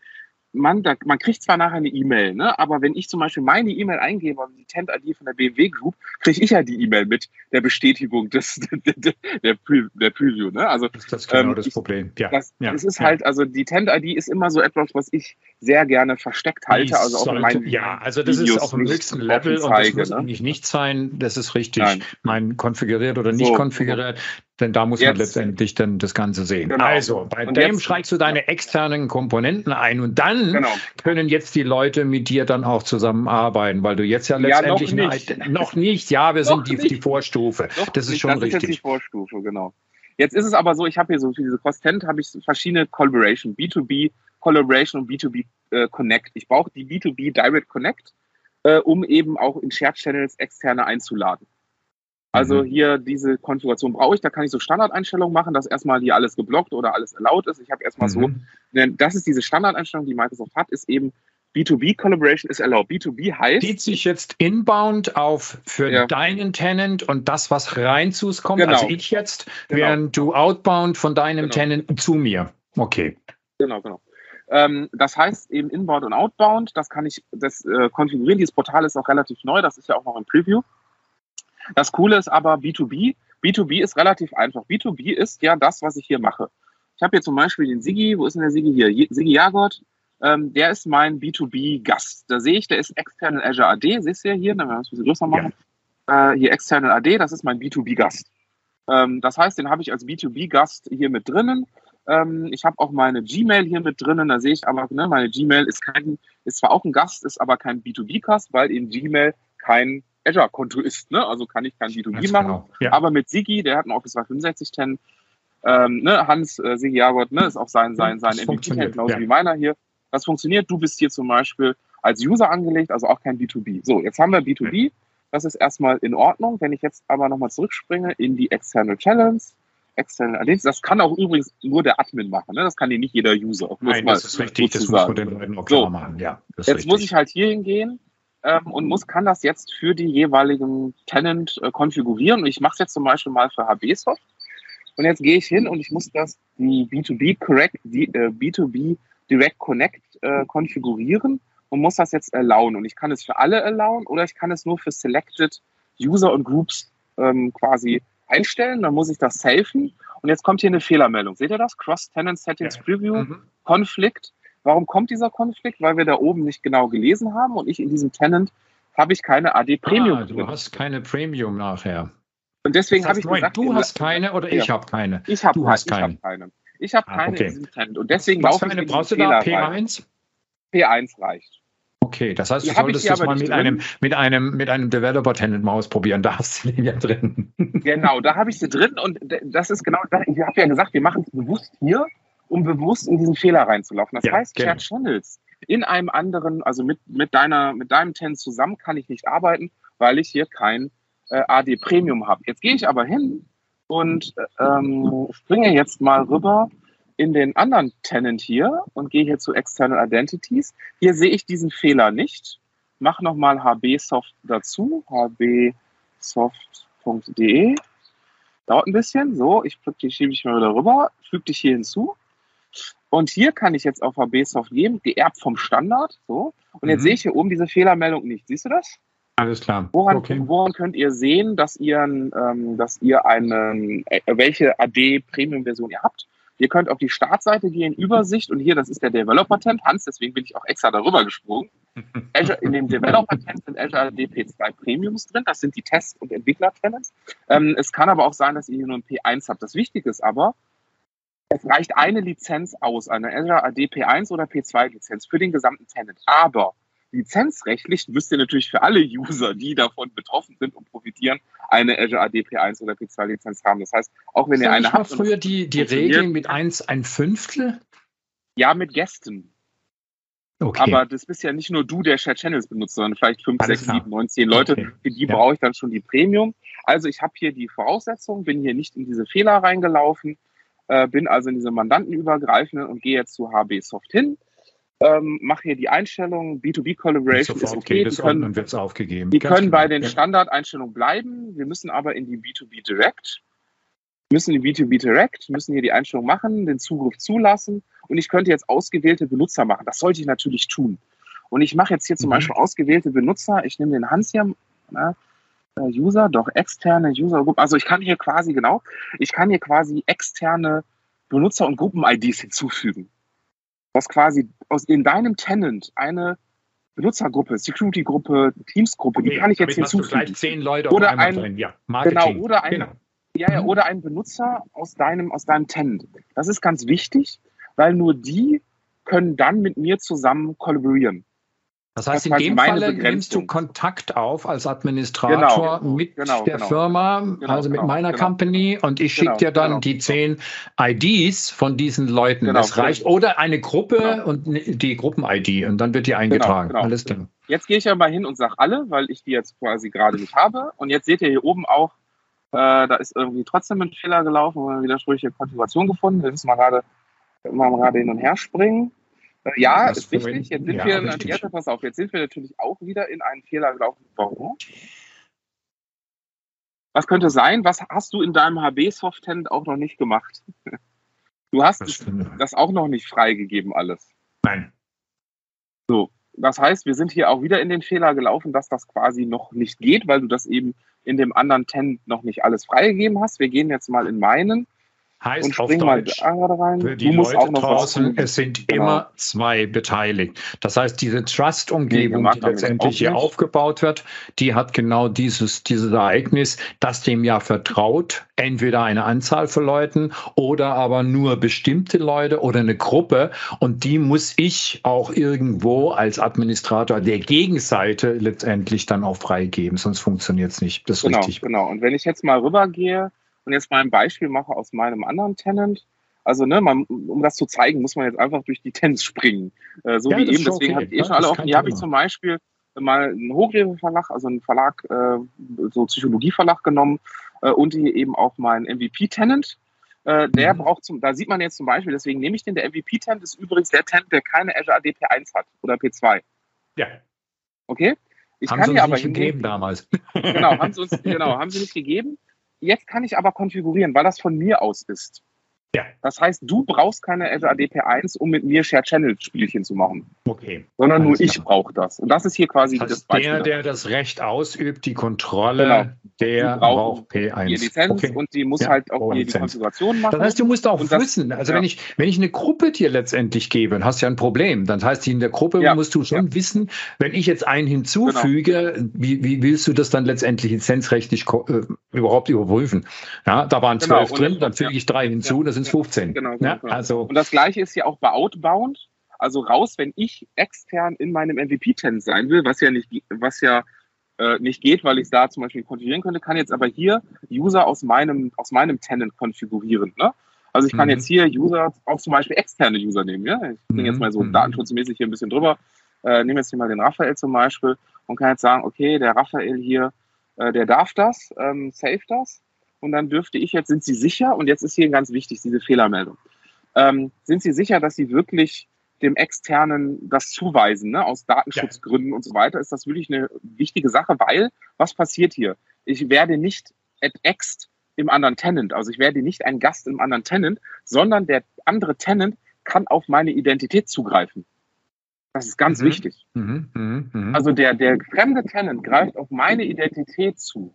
[SPEAKER 2] man, da, man kriegt zwar nachher eine E-Mail, ne, aber wenn ich zum Beispiel meine E-Mail eingebe, also die Tent-ID von der BMW Group, kriege ich ja die E-Mail mit der Bestätigung des, der, der, Pre der Preview. Ne? Also,
[SPEAKER 1] das ist genau ähm, das ich, Problem. Ja.
[SPEAKER 2] Das,
[SPEAKER 1] ja.
[SPEAKER 2] Es ist ja. halt, also die Tent-ID ist immer so etwas, was ich sehr gerne versteckt halte. also
[SPEAKER 1] auch sollte, in ja, also das Videos ist auf dem höchsten Level und das muss ne? eigentlich nicht sein. Das ist richtig. Nein. Mein konfiguriert oder nicht so, konfiguriert. Denn da muss jetzt, man letztendlich dann das Ganze sehen. Genau. Also, bei und dem schreibst du deine externen Komponenten ein und dann genau. können jetzt die Leute mit dir dann auch zusammenarbeiten, weil du jetzt ja letztendlich ja, noch, nicht. Eine, noch nicht, ja, wir *laughs* sind die, die, Vorstufe.
[SPEAKER 2] Noch das ist nicht. schon das richtig. Ist jetzt die Vorstufe, genau. Jetzt ist es aber so, ich habe hier so für diese Content habe ich verschiedene Collaboration, B2B Collaboration und B2B äh, Connect. Ich brauche die B2B Direct Connect, äh, um eben auch in Shared Channels externe einzuladen. Also mhm. hier diese Konfiguration brauche ich, da kann ich so Standardeinstellungen machen, dass erstmal hier alles geblockt oder alles erlaubt ist. Ich habe erstmal mhm. so, denn das ist diese Standardeinstellung, die Microsoft hat, ist eben B2B Collaboration ist erlaubt. B2B heißt.
[SPEAKER 1] Zieht sich jetzt inbound auf für ja. deinen Tenant und das, was rein zu uns kommt,
[SPEAKER 2] genau.
[SPEAKER 1] also ich jetzt, genau. während du outbound von deinem genau. Tenant zu mir. Okay.
[SPEAKER 2] Genau, genau. Ähm, das heißt eben inbound und outbound, das kann ich das äh, konfigurieren. Dieses Portal ist auch relativ neu, das ist ja auch noch im Preview. Das Coole ist aber B2B. B2B ist relativ einfach. B2B ist ja das, was ich hier mache. Ich habe hier zum Beispiel den Sigi, wo ist denn der Sigi hier? Sigi Jagot, ähm, der ist mein B2B-Gast. Da sehe ich, der ist External Azure AD, siehst du ja hier, dann werden wir es ein bisschen größer machen. Ja. Äh, hier External AD, das ist mein B2B-Gast. Ähm, das heißt, den habe ich als B2B-Gast hier mit drinnen. Ähm, ich habe auch meine Gmail hier mit drinnen, da sehe ich aber, ne, meine Gmail ist kein, ist zwar auch ein Gast, ist aber kein B2B-Gast, weil in Gmail kein Azure-Konto ist. Ne? Also kann ich kein B2B Ganz machen. Genau. Ja. Aber mit Sigi, der hat ein Office 365 10, ähm, ne? Hans äh, Sigi Jagot, ne? ist auch sein, sein, sein MVP, genauso ja. wie meiner hier. Das funktioniert. Du bist hier zum Beispiel als User angelegt, also auch kein B2B. So, jetzt haben wir B2B. Das ist erstmal in Ordnung. Wenn ich jetzt aber nochmal zurückspringe in die External Channels, External Identity, das kann auch übrigens nur der Admin machen. Ne? Das kann hier nicht jeder User.
[SPEAKER 1] Nein, das ist richtig. Das muss man den Leuten auch klar so, machen. Ja,
[SPEAKER 2] jetzt richtig. muss ich halt hier hingehen ähm, und muss, kann das jetzt für die jeweiligen Tenant äh, konfigurieren. Und ich mache es jetzt zum Beispiel mal für HBsoft. Und jetzt gehe ich hin und ich muss das die B2B Correct, die äh, B2B Direct Connect äh, konfigurieren und muss das jetzt erlauben. Und ich kann es für alle erlauben oder ich kann es nur für Selected User und Groups ähm, quasi einstellen. Dann muss ich das safen. Und jetzt kommt hier eine Fehlermeldung. Seht ihr das? Cross-Tenant Settings ja. Preview, mhm. Konflikt. Warum kommt dieser Konflikt? Weil wir da oben nicht genau gelesen haben und ich in diesem Tenant habe ich keine AD Premium. Ah,
[SPEAKER 1] du drin. hast keine Premium nachher.
[SPEAKER 2] Und deswegen habe ich gesagt,
[SPEAKER 1] du hast keine oder ich ja. habe keine.
[SPEAKER 2] Ich habe keine. Hab keine. Ich habe ah, keine okay. in diesem Tenant. Und deswegen
[SPEAKER 1] Was für eine brauchst du da? P1?
[SPEAKER 2] P1 reicht.
[SPEAKER 1] Okay, das heißt, du solltest es mal mit einem, mit einem, mit einem Developer-Tenant mal ausprobieren. Da hast du den ja drin.
[SPEAKER 2] Genau, da habe ich sie drin und das ist genau, ich habe ja gesagt, wir machen es bewusst hier, um bewusst in diesen Fehler reinzulaufen. Das ja, heißt, genau. Shared Channels in einem anderen, also mit, mit, deiner, mit deinem Tenant zusammen kann ich nicht arbeiten, weil ich hier kein äh, AD Premium habe. Jetzt gehe ich aber hin und ähm, springe jetzt mal rüber in den anderen Tenant hier und gehe hier zu External Identities. Hier sehe ich diesen Fehler nicht. Mach nochmal hbsoft dazu, hbsoft.de. Dauert ein bisschen. So, ich schiebe ich mal wieder rüber, füge dich hier hinzu. Und hier kann ich jetzt auf HBsoft geben, geerbt vom Standard. So. Und jetzt mhm. sehe ich hier oben diese Fehlermeldung nicht. Siehst du das?
[SPEAKER 1] Alles klar.
[SPEAKER 2] Woran, okay. woran könnt ihr sehen, dass ihr, ähm, dass ihr einen, äh, welche AD Premium-Version ihr habt? Ihr könnt auf die Startseite gehen, Übersicht und hier, das ist der Developer-Tent, Hans, deswegen bin ich auch extra darüber gesprungen. *laughs* Azure, in dem Developer-Tent sind Azure DP2 Premiums drin, das sind die Test- und Entwickler-Tenants. Ähm, es kann aber auch sein, dass ihr hier nur ein P1 habt. Das Wichtige ist aber, es reicht eine Lizenz aus, eine Azure AD P1 oder P2-Lizenz für den gesamten Tenant. Aber lizenzrechtlich müsst ihr natürlich für alle User, die davon betroffen sind und profitieren, eine Azure AD P1 oder P2 Lizenz haben. Das heißt, auch wenn ihr eine
[SPEAKER 1] habt. früher die, die Regeln mit 1 ein Fünftel?
[SPEAKER 2] Ja, mit Gästen. Okay. Aber das bist ja nicht nur du, der Share Channels benutzt, sondern vielleicht 5, 6, 7, 9, 10 Leute. Okay. Für die ja. brauche ich dann schon die Premium. Also ich habe hier die Voraussetzungen, bin hier nicht in diese Fehler reingelaufen, äh, bin also in diese Mandantenübergreifenden und gehe jetzt zu HB Soft hin ähm, mache hier die Einstellungen, B2B Collaboration
[SPEAKER 1] ist okay. Geht die können, und wird aufgegeben.
[SPEAKER 2] Die können genau. bei den Standardeinstellungen bleiben. Wir müssen aber in die B2B Direct, müssen in die B2B Direct, müssen hier die Einstellung machen, den Zugriff zulassen und ich könnte jetzt ausgewählte Benutzer machen. Das sollte ich natürlich tun. Und ich mache jetzt hier zum mhm. Beispiel ausgewählte Benutzer. Ich nehme den Hans hier, na, User, doch externe User Group. Also ich kann hier quasi, genau, ich kann hier quasi externe Benutzer- und Gruppen-IDs hinzufügen dass quasi aus in deinem Tenant eine Benutzergruppe, Security-Gruppe, Teams-Gruppe, die kann ich jetzt hinzufügen.
[SPEAKER 1] Zehn Leute
[SPEAKER 2] oder ein, ja, Marketing. Genau, oder ein, genau. Ja, ja, oder ein Benutzer aus deinem, aus deinem Tenant. Das ist ganz wichtig, weil nur die können dann mit mir zusammen kollaborieren.
[SPEAKER 1] Das heißt, das in dem Falle nimmst du Kontakt auf als Administrator genau, mit genau, der genau. Firma, genau, also mit genau, meiner genau. Company und ich schicke dir dann die zehn IDs von diesen Leuten. das reicht. Oder eine Gruppe und die Gruppen-ID und dann wird die eingetragen. Alles klar.
[SPEAKER 2] Jetzt gehe ich ja mal hin und sage alle, weil ich die jetzt quasi gerade nicht habe. Und jetzt seht ihr hier oben auch, äh, da ist irgendwie trotzdem ein Fehler gelaufen, eine widersprüchliche Konfiguration gefunden. Wir müssen gerade mal gerade hin und her springen. Äh, ja, das ist richtig. Jetzt sind ja, wir natürlich, pass auf, jetzt sind wir natürlich auch wieder in einen Fehler gelaufen. Warum? Was könnte sein? Was hast du in deinem HB-Soft-Tenant auch noch nicht gemacht? Du hast das, das auch noch nicht freigegeben, alles.
[SPEAKER 1] Nein.
[SPEAKER 2] So, das heißt, wir sind hier auch wieder in den Fehler gelaufen, dass das quasi noch nicht geht, weil du das eben in dem anderen Tenant noch nicht alles freigegeben hast. Wir gehen jetzt mal in meinen
[SPEAKER 1] Heißt auf Deutsch, für die Leute draußen, es sind genau. immer zwei beteiligt. Das heißt, diese Trust-Umgebung, die letztendlich hier aufgebaut wird, die hat genau dieses, dieses Ereignis, das dem ja vertraut, entweder eine Anzahl von Leuten oder aber nur bestimmte Leute oder eine Gruppe. Und die muss ich auch irgendwo als Administrator der Gegenseite letztendlich dann auch freigeben, sonst funktioniert es nicht.
[SPEAKER 2] Das ist genau, richtig. Genau. Und wenn ich jetzt mal rübergehe, und jetzt mal ein Beispiel mache aus meinem anderen Tenant. Also, ne, man, um das zu zeigen, muss man jetzt einfach durch die Tens springen. Äh, so ja, wie eben. Deswegen okay. habt ihr ja, schon alle offen. Hier habe ich zum Beispiel mal einen Hochrewe-Verlag, also einen Verlag, äh, so Psychologie-Verlag genommen äh, und hier eben auch meinen MVP-Tenant. Äh, der mhm. braucht zum, da sieht man jetzt zum Beispiel, deswegen nehme ich den, der MVP-Tenant ist übrigens der Tenant, der keine Azure AD P1 hat oder P2.
[SPEAKER 1] Ja.
[SPEAKER 2] Okay?
[SPEAKER 1] Ich haben kann sie uns aber nicht gegeben damals.
[SPEAKER 2] Genau, haben sie uns, *laughs* genau, haben sie nicht gegeben. Jetzt kann ich aber konfigurieren, weil das von mir aus ist. Ja. Das heißt, du brauchst keine Azure AD P1, um mit mir Share Channel Spielchen zu machen.
[SPEAKER 1] Okay.
[SPEAKER 2] Sondern nur ich brauche das. Und das ist hier quasi
[SPEAKER 1] das, heißt, das Beispiel. Der, der das Recht ausübt, die Kontrolle, genau. der braucht P1. Die
[SPEAKER 2] Lizenz okay. und die muss ja, halt auch hier die Konfiguration machen.
[SPEAKER 1] Das heißt, du musst auch das, wissen, also ja. wenn ich, wenn ich eine Gruppe dir letztendlich gebe, dann hast du ja ein Problem. Dann heißt, in der Gruppe ja. musst du schon wissen, wenn ich jetzt einen hinzufüge, genau. wie, wie willst du das dann letztendlich lizenzrechtlich äh, überhaupt überprüfen? Ja, da waren genau. zwölf genau. drin, dann füge ich drei hinzu, das sind 15. Genau,
[SPEAKER 2] genau,
[SPEAKER 1] genau. Also,
[SPEAKER 2] und das gleiche ist ja auch bei Outbound. Also raus, wenn ich extern in meinem MVP-Tenant sein will, was ja nicht, was ja äh, nicht geht, weil ich es da zum Beispiel konfigurieren könnte, kann jetzt aber hier User aus meinem, aus meinem Tenant konfigurieren. Ne? Also ich kann mhm. jetzt hier User, auch zum Beispiel externe User nehmen. Ja? Ich bin mhm. jetzt mal so mhm. datenschutzmäßig hier ein bisschen drüber. Äh, nehme jetzt hier mal den Raphael zum Beispiel und kann jetzt sagen, okay, der Raphael hier, äh, der darf das, ähm, save das. Und dann dürfte ich jetzt, sind Sie sicher, und jetzt ist hier ganz wichtig, diese Fehlermeldung, ähm, sind Sie sicher, dass Sie wirklich dem Externen das zuweisen, ne? aus Datenschutzgründen ja. und so weiter, ist das wirklich eine wichtige Sache, weil was passiert hier? Ich werde nicht at ext im anderen Tenant, also ich werde nicht ein Gast im anderen Tenant, sondern der andere Tenant kann auf meine Identität zugreifen. Das ist ganz mhm. wichtig. Mhm. Mhm. mhm. Also der, der fremde Tenant greift auf meine Identität zu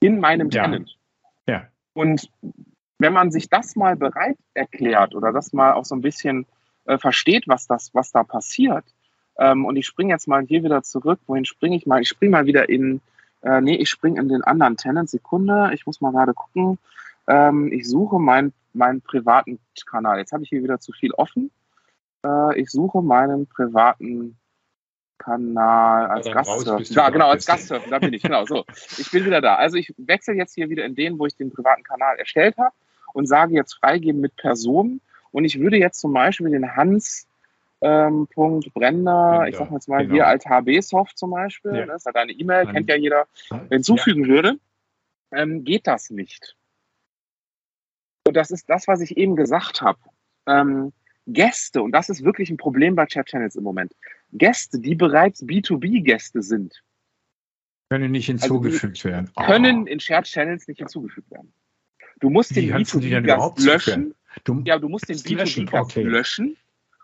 [SPEAKER 2] in meinem ja. Tenant.
[SPEAKER 1] Ja.
[SPEAKER 2] Und wenn man sich das mal bereit erklärt oder das mal auch so ein bisschen äh, versteht, was das, was da passiert. Ähm, und ich springe jetzt mal hier wieder zurück. Wohin springe ich mal? Ich springe mal wieder in, äh, nee, ich springe in den anderen Tenant. Sekunde, ich muss mal gerade gucken. Ähm, ich suche meinen meinen privaten Kanal. Jetzt habe ich hier wieder zu viel offen. Äh, ich suche meinen privaten Kanal als ja, Gastsurfen. Ja, genau, als Gastsurfen, da bin ich, genau, so. Ich bin wieder da. Also ich wechsle jetzt hier wieder in den, wo ich den privaten Kanal erstellt habe und sage jetzt freigeben mit Personen und ich würde jetzt zum Beispiel den Hans ähm, Punkt Brender, ich sag jetzt mal genau. hier als HB-Soft zum Beispiel, ja. das hat eine E-Mail, kennt ja jeder, hinzufügen ja. würde, ähm, geht das nicht. Und das ist das, was ich eben gesagt habe. Ähm, Gäste, und das ist wirklich ein Problem bei Chat Channels im Moment, Gäste, die bereits B2B-Gäste sind,
[SPEAKER 1] können nicht also hinzugefügt also werden.
[SPEAKER 2] Können oh. in Shared Channels nicht hinzugefügt werden. Du musst den B2B-Gast löschen. Du, ja, du musst den B2B-Gast okay. löschen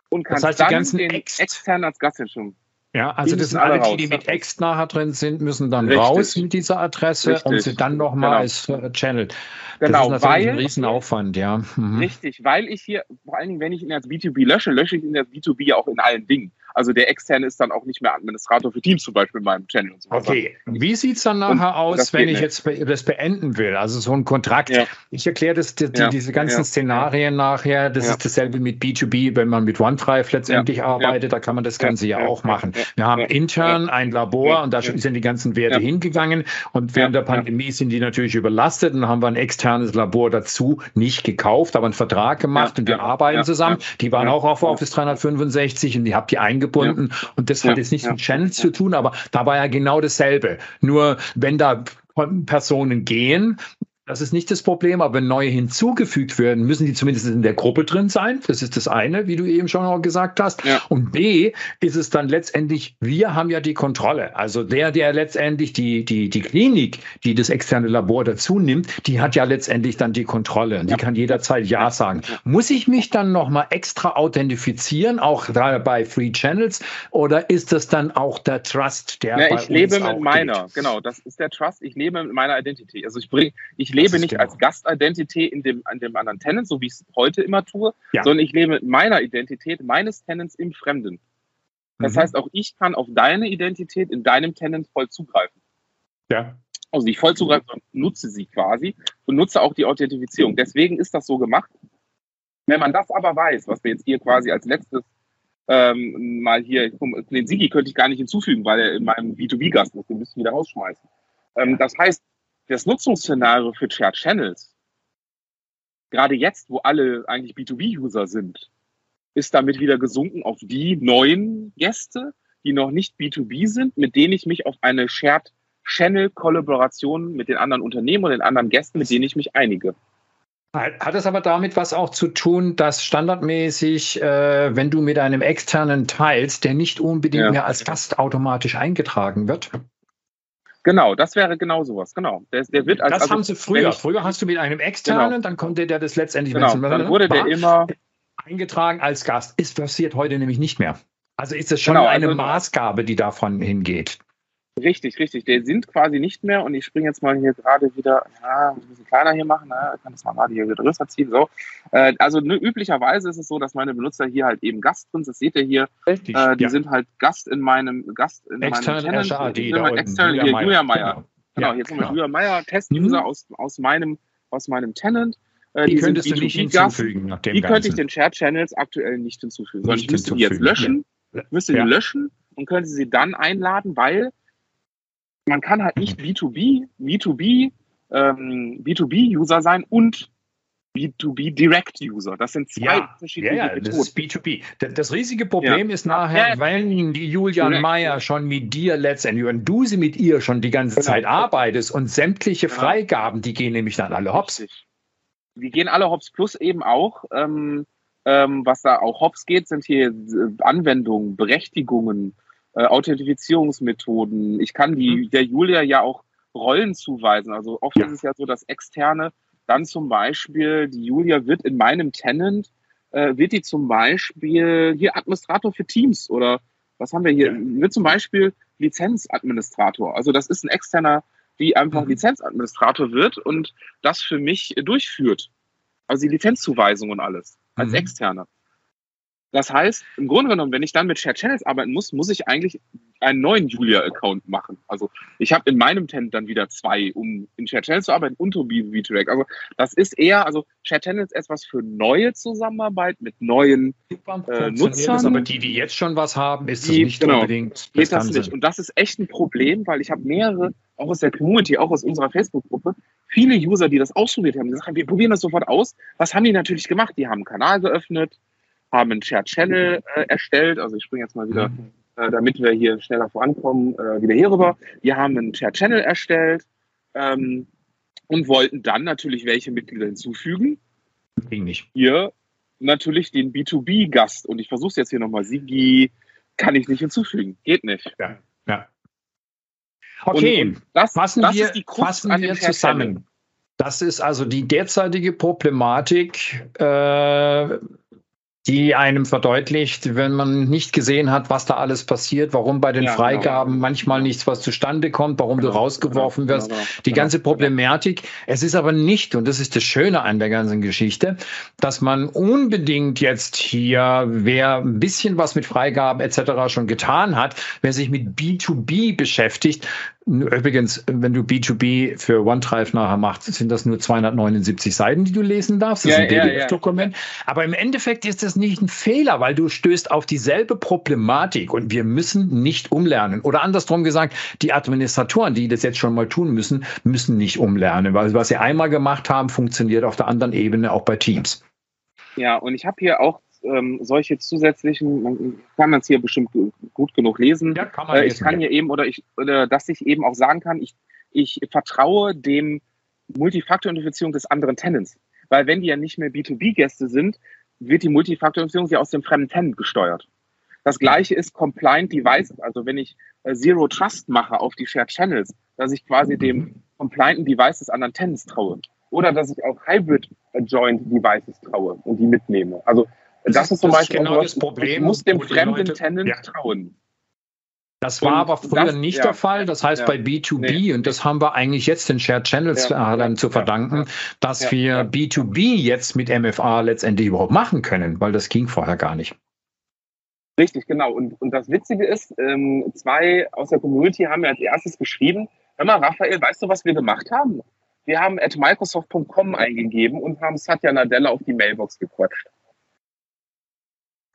[SPEAKER 2] und kannst das heißt, dann den Ext extern als Gast hinzufügen.
[SPEAKER 1] Ja, also das sind alle, die, die mit Ext nachher drin sind, müssen dann Richtig. raus mit dieser Adresse Richtig. und sie dann nochmal genau. als äh, Channel. Genau, das ist weil, ein Riesenaufwand, ja.
[SPEAKER 2] Mhm. Richtig, weil ich hier, vor allen Dingen, wenn ich ihn als B2B lösche, lösche ich ihn als B2B auch in allen Dingen. Also der externe ist dann auch nicht mehr Administrator für Teams zum Beispiel in meinem Channel und so
[SPEAKER 1] Okay, wie sieht es dann nachher und aus, wenn ich nicht. jetzt das beenden will? Also so ein Kontrakt. Ja. Ich erkläre das, die, ja. diese ganzen ja. Szenarien nachher. Das ist dasselbe mit B2B, wenn man mit OneDrive letztendlich arbeitet. Da kann man das Ganze ja, auch machen. Wir haben intern ein Labor und da sind die ganzen Werte hingegangen. Und während der Pandemie sind die natürlich überlastet. Und dann haben wir ein externes Labor dazu nicht gekauft, aber einen Vertrag gemacht und wir arbeiten zusammen. Die waren auch auf Office 365 und die habt ihr eingebaut eingebunden. Ja. Und das hat jetzt nichts mit Channels zu tun, aber da war ja genau dasselbe. Nur wenn da Personen gehen, das ist nicht das Problem, aber wenn neue hinzugefügt werden, müssen die zumindest in der Gruppe drin sein. Das ist das eine, wie du eben schon auch gesagt hast. Ja. Und B ist es dann letztendlich, wir haben ja die Kontrolle. Also der, der letztendlich die, die, die Klinik, die das externe Labor dazu nimmt, die hat ja letztendlich dann die Kontrolle. Und die kann jederzeit Ja sagen. Muss ich mich dann nochmal extra authentifizieren, auch bei Free Channels? Oder ist das dann auch der Trust, der
[SPEAKER 2] ja, ich lebe mit meiner, geht? genau, das ist der Trust. Ich lebe mit meiner Identity. Also ich bringe, ich lebe nicht genau. als Gastidentität in dem, in dem anderen Tenant, so wie ich es heute immer tue, ja. sondern ich lebe mit meiner Identität meines Tenants im Fremden. Das mhm. heißt, auch ich kann auf deine Identität in deinem Tenant voll zugreifen.
[SPEAKER 1] Ja.
[SPEAKER 2] Also nicht voll zugreifen, sondern nutze sie quasi und nutze auch die Authentifizierung. Deswegen ist das so gemacht. Wenn man das aber weiß, was wir jetzt hier quasi als letztes ähm, mal hier, den Sigi könnte ich gar nicht hinzufügen, weil er in meinem B2B-Gast ist, den müsste ich wieder rausschmeißen. Ähm, das heißt, das Nutzungsszenario für Shared Channels, gerade jetzt, wo alle eigentlich B2B-User sind, ist damit wieder gesunken auf die neuen Gäste, die noch nicht B2B sind, mit denen ich mich auf eine Shared Channel-Kollaboration mit den anderen Unternehmen und den anderen Gästen, mit denen ich mich einige.
[SPEAKER 1] Hat es aber damit was auch zu tun, dass standardmäßig, äh, wenn du mit einem externen teilst, der nicht unbedingt ja. mehr als Gast automatisch eingetragen wird?
[SPEAKER 2] Genau, das wäre genau sowas, genau. Der, der wird
[SPEAKER 1] als, das also, haben sie früher. Ich, früher hast du mit einem externen, genau. dann konnte der das letztendlich
[SPEAKER 2] genau, Dann wurde der immer
[SPEAKER 1] eingetragen als Gast. Ist passiert heute nämlich nicht mehr. Also ist es schon genau, eine also, Maßgabe, die davon hingeht.
[SPEAKER 2] Richtig, richtig. Der sind quasi nicht mehr und ich springe jetzt mal hier gerade wieder, ja, ein bisschen kleiner hier machen, ne? ich kann das mal gerade hier wieder größer ziehen. So. Äh, also ne, üblicherweise ist es so, dass meine Benutzer hier halt eben Gast drin sind. Das seht ihr hier. Richtig, äh, die ja. sind halt Gast in meinem Gast in
[SPEAKER 1] Extern
[SPEAKER 2] meinem
[SPEAKER 1] Channel. HAD,
[SPEAKER 2] da halt extern, Julia, hier, Julia Meyer. Genau, genau ja, hier zum Beispiel Julia Meyer, Test-User mhm. aus, aus, meinem, aus meinem Tenant.
[SPEAKER 1] Äh, die, die könntest du nicht hinzufügen.
[SPEAKER 2] Nach dem die Ganzen. könnte ich den Share Channels aktuell nicht hinzufügen. Sondern ich müsste die jetzt löschen, ja. müsste die löschen und könnte sie dann einladen, weil man kann halt nicht B2B, B2B, ähm, B2B-User sein und B2B Direct User. Das sind zwei
[SPEAKER 1] ja, verschiedene ja, Methoden. Das ist B2B. Das riesige Problem ja. ist nachher, wenn die Julian Meyer schon mit dir letztendlich, wenn du sie mit ihr schon die ganze Zeit arbeitest und sämtliche Freigaben, die gehen nämlich dann alle hops.
[SPEAKER 2] Die gehen alle hops plus eben auch, ähm, ähm, was da auch hops geht, sind hier äh, Anwendungen, Berechtigungen, äh, Authentifizierungsmethoden. Ich kann die, mhm. der Julia ja auch Rollen zuweisen. Also oft ja. ist es ja so, dass externe dann zum Beispiel, die Julia wird in meinem Tenant, äh, wird die zum Beispiel hier Administrator für Teams oder was haben wir hier? Ja. Wird zum Beispiel Lizenzadministrator. Also das ist ein externer, die einfach mhm. Lizenzadministrator wird und das für mich durchführt. Also die Lizenzzuweisung und alles als mhm. externer. Das heißt, im Grunde genommen, wenn ich dann mit Shared Channels arbeiten muss, muss ich eigentlich einen neuen Julia-Account machen. Also ich habe in meinem Tent dann wieder zwei, um in Shared Channels zu arbeiten und um B2B-Track. Also das ist eher, also Shared Channels ist etwas für neue Zusammenarbeit mit neuen äh, Nutzern.
[SPEAKER 1] aber die, die jetzt schon was haben, ist die, das nicht
[SPEAKER 2] genau,
[SPEAKER 1] unbedingt
[SPEAKER 2] geht das nicht. Und das ist echt ein Problem, weil ich habe mehrere, auch aus der Community, auch aus unserer Facebook-Gruppe, viele User, die das ausprobiert haben. Die sagen, wir probieren das sofort aus. Was haben die natürlich gemacht? Die haben einen Kanal geöffnet, haben einen Shared Channel äh, erstellt. Also ich springe jetzt mal wieder, mhm. äh, damit wir hier schneller vorankommen, äh, wieder hier rüber. Wir haben einen Shared Channel erstellt ähm, und wollten dann natürlich welche Mitglieder hinzufügen.
[SPEAKER 1] Ging nicht.
[SPEAKER 2] Hier natürlich den B2B-Gast. Und ich versuche es jetzt hier nochmal. Sigi kann ich nicht hinzufügen. Geht nicht.
[SPEAKER 1] Ja, ja. Okay, und, und das, fassen das wir, fassen wir zusammen. Das ist also die derzeitige Problematik äh, die einem verdeutlicht, wenn man nicht gesehen hat, was da alles passiert, warum bei den ja, genau. Freigaben genau. manchmal nichts was zustande kommt, warum genau, du rausgeworfen genau, wirst. Genau, die ganze Problematik. Es ist aber nicht, und das ist das Schöne an der ganzen Geschichte, dass man unbedingt jetzt hier, wer ein bisschen was mit Freigaben etc. schon getan hat, wer sich mit B2B beschäftigt, Übrigens, wenn du B2B für OneDrive nachher machst, sind das nur 279 Seiten, die du lesen darfst. Das ja, ist ein PDF-Dokument. Ja, ja. Aber im Endeffekt ist das nicht ein Fehler, weil du stößt auf dieselbe Problematik und wir müssen nicht umlernen. Oder andersrum gesagt, die Administratoren, die das jetzt schon mal tun müssen, müssen nicht umlernen, weil was sie einmal gemacht haben, funktioniert auf der anderen Ebene auch bei Teams.
[SPEAKER 2] Ja, und ich habe hier auch ähm, solche zusätzlichen, man kann man es hier bestimmt gut genug lesen. Ja, kann man äh, ich kann hier eben, oder ich, oder dass ich eben auch sagen kann, ich, ich vertraue dem Multifaktor-Identifizierung des anderen Tenants. Weil wenn die ja nicht mehr B2B-Gäste sind, wird die Multifaktor-Identifizierung ja aus dem fremden Tenant gesteuert. Das gleiche ist Compliant Devices. Also wenn ich äh, Zero Trust mache auf die Shared Channels, dass ich quasi dem mhm. Compliant Device des anderen Tenants traue. Oder dass ich auch Hybrid Joint Devices traue und die mitnehme. Also das, ist zum das Beispiel genau das Problem. Ich muss dem fremden Leute, Tenant ja. trauen.
[SPEAKER 1] Das war und aber früher das, nicht ja, der Fall. Das heißt ja, bei B2B, nee, und das haben wir eigentlich jetzt den Shared Channels ja, dann zu verdanken, dass wir B2B jetzt mit MFA letztendlich überhaupt machen können, weil das ging vorher gar nicht.
[SPEAKER 2] Richtig, genau. Und, und das Witzige ist, ähm, zwei aus der Community haben mir als erstes geschrieben, hör mal, Raphael, weißt du, was wir gemacht haben? Wir haben at microsoft.com eingegeben und haben Satya Nadella auf die Mailbox gequatscht.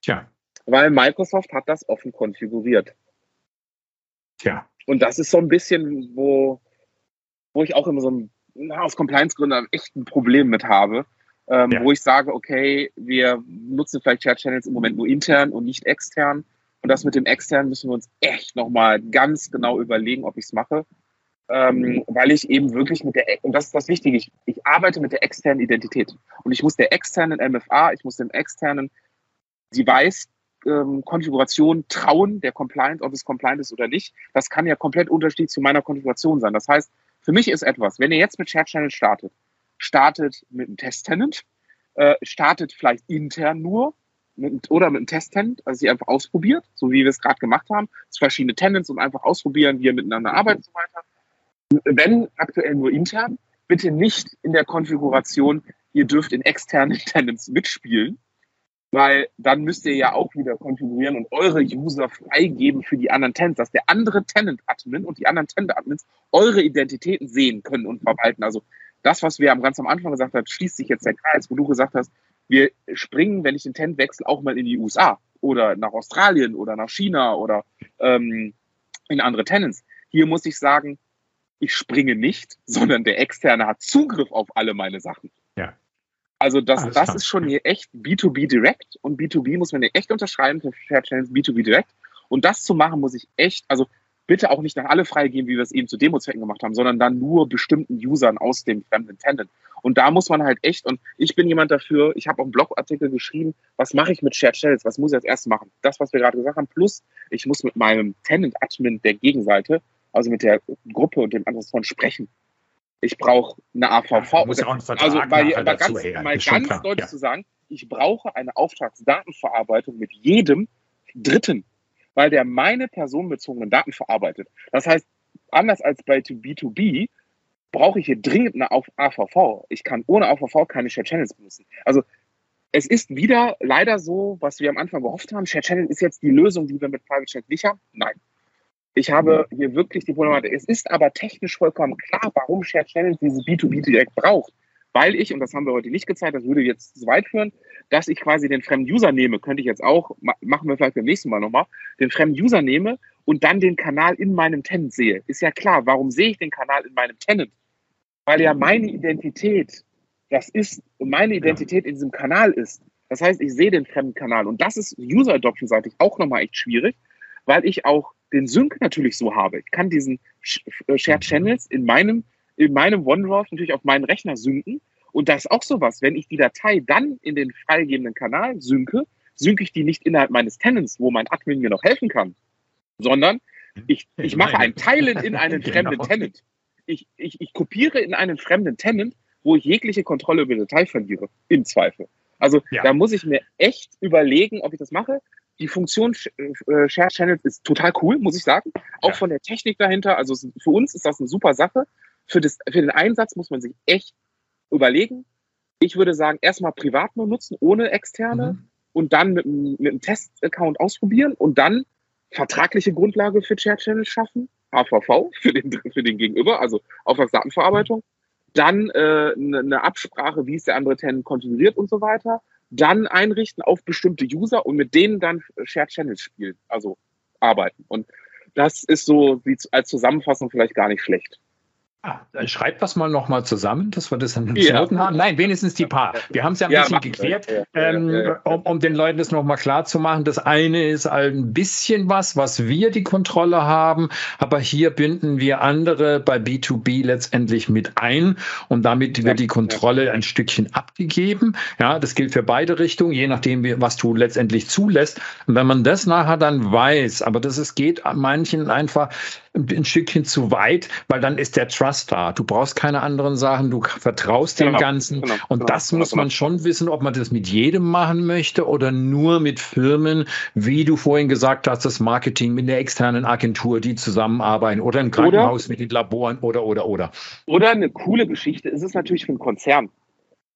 [SPEAKER 2] Tja. Weil Microsoft hat das offen konfiguriert. Tja. Und das ist so ein bisschen, wo, wo ich auch immer so ein, aus Compliance-Gründen echt ein Problem mit habe. Ähm, ja. Wo ich sage, okay, wir nutzen vielleicht Chat Channels im Moment nur intern und nicht extern. Und das mit dem extern müssen wir uns echt nochmal ganz genau überlegen, ob ich es mache. Ähm, weil ich eben wirklich mit der, und das ist das Wichtige, ich, ich arbeite mit der externen Identität. Und ich muss der externen MFA, ich muss dem externen Device-Konfiguration ähm, trauen, der compliant, ob es compliant ist oder nicht. Das kann ja komplett unterschiedlich zu meiner Konfiguration sein. Das heißt, für mich ist etwas, wenn ihr jetzt mit Shared Channel startet, startet mit einem Test-Tenant, äh, startet vielleicht intern nur mit, oder mit einem Test-Tenant, also sie einfach ausprobiert, so wie wir es gerade gemacht haben, verschiedene Tenants und einfach ausprobieren, wie ihr miteinander arbeitet und so weiter. Wenn aktuell nur intern, bitte nicht in der Konfiguration, ihr dürft in externen *laughs* Tenants mitspielen, weil dann müsst ihr ja auch wieder konfigurieren und eure User freigeben für die anderen Tenants, dass der andere Tenant-Admin und die anderen Tenant-Admins eure Identitäten sehen können und verwalten. Also das, was wir ganz am Anfang gesagt haben, schließt sich jetzt der Kreis, wo du gesagt hast, wir springen, wenn ich den Tenant wechsle, auch mal in die USA oder nach Australien oder nach China oder ähm, in andere Tenants. Hier muss ich sagen, ich springe nicht, *laughs* sondern der Externe hat Zugriff auf alle meine Sachen. Also das, das ist schon hier echt B2B Direct und B2B muss man hier echt unterschreiben für Shared Channels B2B Direct. Und das zu machen, muss ich echt, also bitte auch nicht nach alle freigeben, wie wir es eben zu Demo-Zwecken gemacht haben, sondern dann nur bestimmten Usern aus dem fremden Tenant. Und da muss man halt echt, und ich bin jemand dafür, ich habe auch einen Blogartikel geschrieben, was mache ich mit Shared Channels, was muss ich als erstes machen? Das, was wir gerade gesagt haben, plus ich muss mit meinem Tenant-Admin der Gegenseite, also mit der Gruppe und dem anderen sprechen ich brauche eine AVV. Ja, muss auch also bei, aber ganz, her. mal ganz deutlich ja. zu sagen, ich brauche eine Auftragsdatenverarbeitung mit jedem Dritten, weil der meine personenbezogenen Daten verarbeitet. Das heißt, anders als bei B2B brauche ich hier dringend eine AVV. Ich kann ohne AVV keine Share Channels benutzen. Also es ist wieder leider so, was wir am Anfang gehofft haben, Share Channel ist jetzt die Lösung, die wir mit Private Chat nicht haben. Nein, ich habe hier wirklich die Problematik. Es ist aber technisch vollkommen klar, warum Shared Channels dieses B2B direkt braucht. Weil ich, und das haben wir heute nicht gezeigt, das würde jetzt zu weit führen, dass ich quasi den fremden User nehme, könnte ich jetzt auch, machen wir vielleicht beim nächsten Mal nochmal, den fremden User nehme und dann den Kanal in meinem Tenant sehe. Ist ja klar, warum sehe ich den Kanal in meinem Tenant? Weil ja meine Identität, das ist, meine Identität in diesem Kanal ist. Das heißt, ich sehe den fremden Kanal und das ist User Adoption seitig auch nochmal echt schwierig, weil ich auch den Sync natürlich so habe. Ich kann diesen äh, Shared Channels in meinem, in meinem OneDrive natürlich auf meinen Rechner synken Und das ist auch sowas, wenn ich die Datei dann in den freigegebenen Kanal synke, synke ich die nicht innerhalb meines Tenants, wo mein Admin mir noch helfen kann, sondern ich, ich mache ein Teilen in einen *laughs* genau. fremden Tenant. Ich, ich, ich kopiere in einen fremden Tenant, wo ich jegliche Kontrolle über die Datei verliere, im Zweifel. Also ja. da muss ich mir echt überlegen, ob ich das mache. Die Funktion äh, Share Channels ist total cool, muss ich sagen. Auch ja. von der Technik dahinter. Also für uns ist das eine super Sache. Für, das, für den Einsatz muss man sich echt überlegen. Ich würde sagen, erstmal privat nur nutzen, ohne externe. Mhm. Und dann mit, mit einem Test-Account ausprobieren und dann vertragliche Grundlage für Share Channels schaffen. HVV für den, für den Gegenüber, also Auftragsdatenverarbeitung. Dann äh, eine ne Absprache, wie ist der andere Tenant konfiguriert und so weiter dann einrichten auf bestimmte User und mit denen dann Shared Channels spielen, also arbeiten. Und das ist so als Zusammenfassung vielleicht gar nicht schlecht.
[SPEAKER 1] Ah, schreibt das mal nochmal zusammen, dass wir das dann ja. haben. Nein, wenigstens die paar. Wir haben es ja ein ja, bisschen geklärt, ähm, um, um, den Leuten das nochmal klar zu machen. Das eine ist ein bisschen was, was wir die Kontrolle haben, aber hier binden wir andere bei B2B letztendlich mit ein und damit wird die Kontrolle ein Stückchen abgegeben. Ja, das gilt für beide Richtungen, je nachdem, was du letztendlich zulässt. Und wenn man das nachher dann weiß, aber das ist, geht manchen einfach ein Stückchen zu weit, weil dann ist der Trust da. Du brauchst keine anderen Sachen, du vertraust genau, dem Ganzen. Genau, und genau, das muss genau. man schon wissen, ob man das mit jedem machen möchte oder nur mit Firmen, wie du vorhin gesagt hast, das Marketing mit der externen Agentur, die zusammenarbeiten oder ein Krankenhaus oder, mit den Laboren oder, oder, oder.
[SPEAKER 2] Oder eine coole Geschichte ist es natürlich für einen Konzern.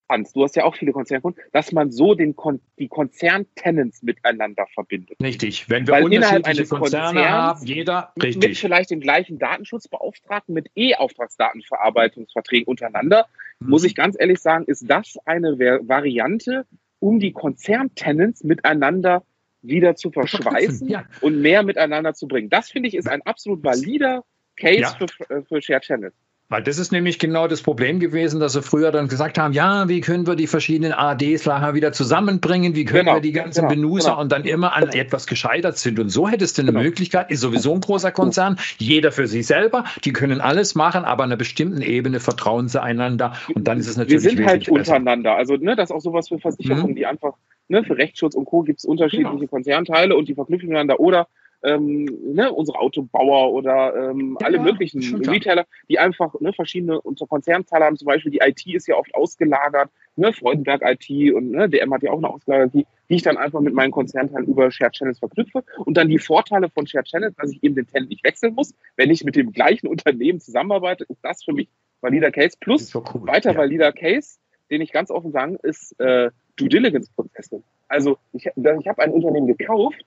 [SPEAKER 2] Hans, du hast ja auch viele Konzernkunden, dass man so den Kon die Konzerntenants miteinander verbindet.
[SPEAKER 1] Richtig, wenn wir Weil unterschiedliche Konzerne haben, jeder
[SPEAKER 2] richtig. mit vielleicht dem gleichen Datenschutzbeauftragten mit E-Auftragsdatenverarbeitungsverträgen untereinander, hm. muss ich ganz ehrlich sagen, ist das eine Variante, um die Konzerntenants miteinander wieder zu verschweißen ja. und mehr miteinander zu bringen. Das finde ich ist ein absolut valider Case ja. für, für Shared Channels.
[SPEAKER 1] Weil das ist nämlich genau das Problem gewesen, dass sie früher dann gesagt haben, ja, wie können wir die verschiedenen ADs nachher wieder zusammenbringen, wie können genau, wir die ganzen genau, Benutzer genau. und dann immer an etwas gescheitert sind. Und so hättest du eine genau. Möglichkeit, ist sowieso ein großer Konzern, jeder für sich selber, die können alles machen, aber an einer bestimmten Ebene vertrauen sie einander und dann ist es natürlich
[SPEAKER 2] Wir sind halt untereinander. Also ne, das ist auch sowas für Versicherungen, mhm. die einfach, ne, für Rechtsschutz und Co. gibt es unterschiedliche genau. Konzernteile und die verknüpfen miteinander oder ähm, ne, unsere Autobauer oder ähm, ja, alle möglichen Retailer, die einfach ne, verschiedene unter Konzernteile haben. Zum Beispiel die IT ist ja oft ausgelagert, ne, Freudenberg IT und ne, DM hat ja auch eine ausgelagerte IT, die ich dann einfach mit meinen Konzernteilen über Shared Channels verknüpfe. Und dann die Vorteile von Shared Channels, dass ich eben den Tenant nicht wechseln muss. Wenn ich mit dem gleichen Unternehmen zusammenarbeite, ist das für mich valider Case. Plus cool. weiter ja. valider Case, den ich ganz offen sagen, ist äh, Due Diligence-Prozesse. Also ich, ich habe ein Unternehmen gekauft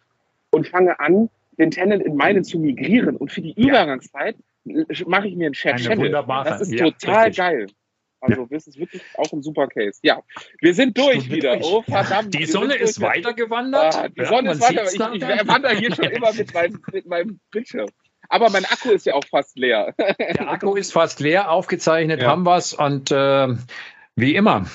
[SPEAKER 2] und fange an, den Tenant in meinen zu migrieren. Und für die Übergangszeit mache ich mir einen Shared Channel. Das ist total richtig. geil. Also, das ist wirklich auch ein super Case. Ja, wir sind durch wieder. Oh, verdammt.
[SPEAKER 1] Die Sonne ist weitergewandert.
[SPEAKER 2] Ah, die Sonne ja, ist weiter. Ich, ich wandere hier schon immer mit meinem, mit meinem Bildschirm. Aber mein Akku ist ja auch fast leer.
[SPEAKER 1] Der Akku ist fast leer. Aufgezeichnet ja. haben wir es. Und äh, wie immer,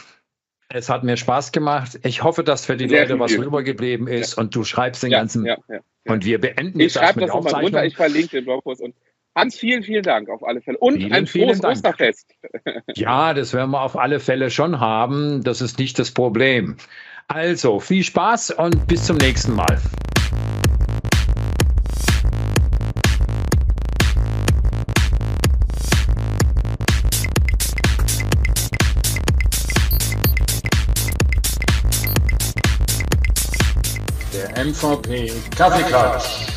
[SPEAKER 1] es hat mir Spaß gemacht. Ich hoffe, dass für die Sehr Leute was rübergeblieben ist ja. und du schreibst den ganzen. Ja, ja, und wir beenden
[SPEAKER 2] ich jetzt schreibe das nochmal runter, ich verlinke den Blogpost und Hans, vielen, vielen Dank auf alle Fälle. Und vielen, ein frohes Osterfest. *laughs*
[SPEAKER 1] Ja, das werden wir auf alle Fälle schon haben. Das ist nicht das Problem. Also, viel Spaß und bis zum nächsten Mal.
[SPEAKER 3] MVP Kaffeeklatsch.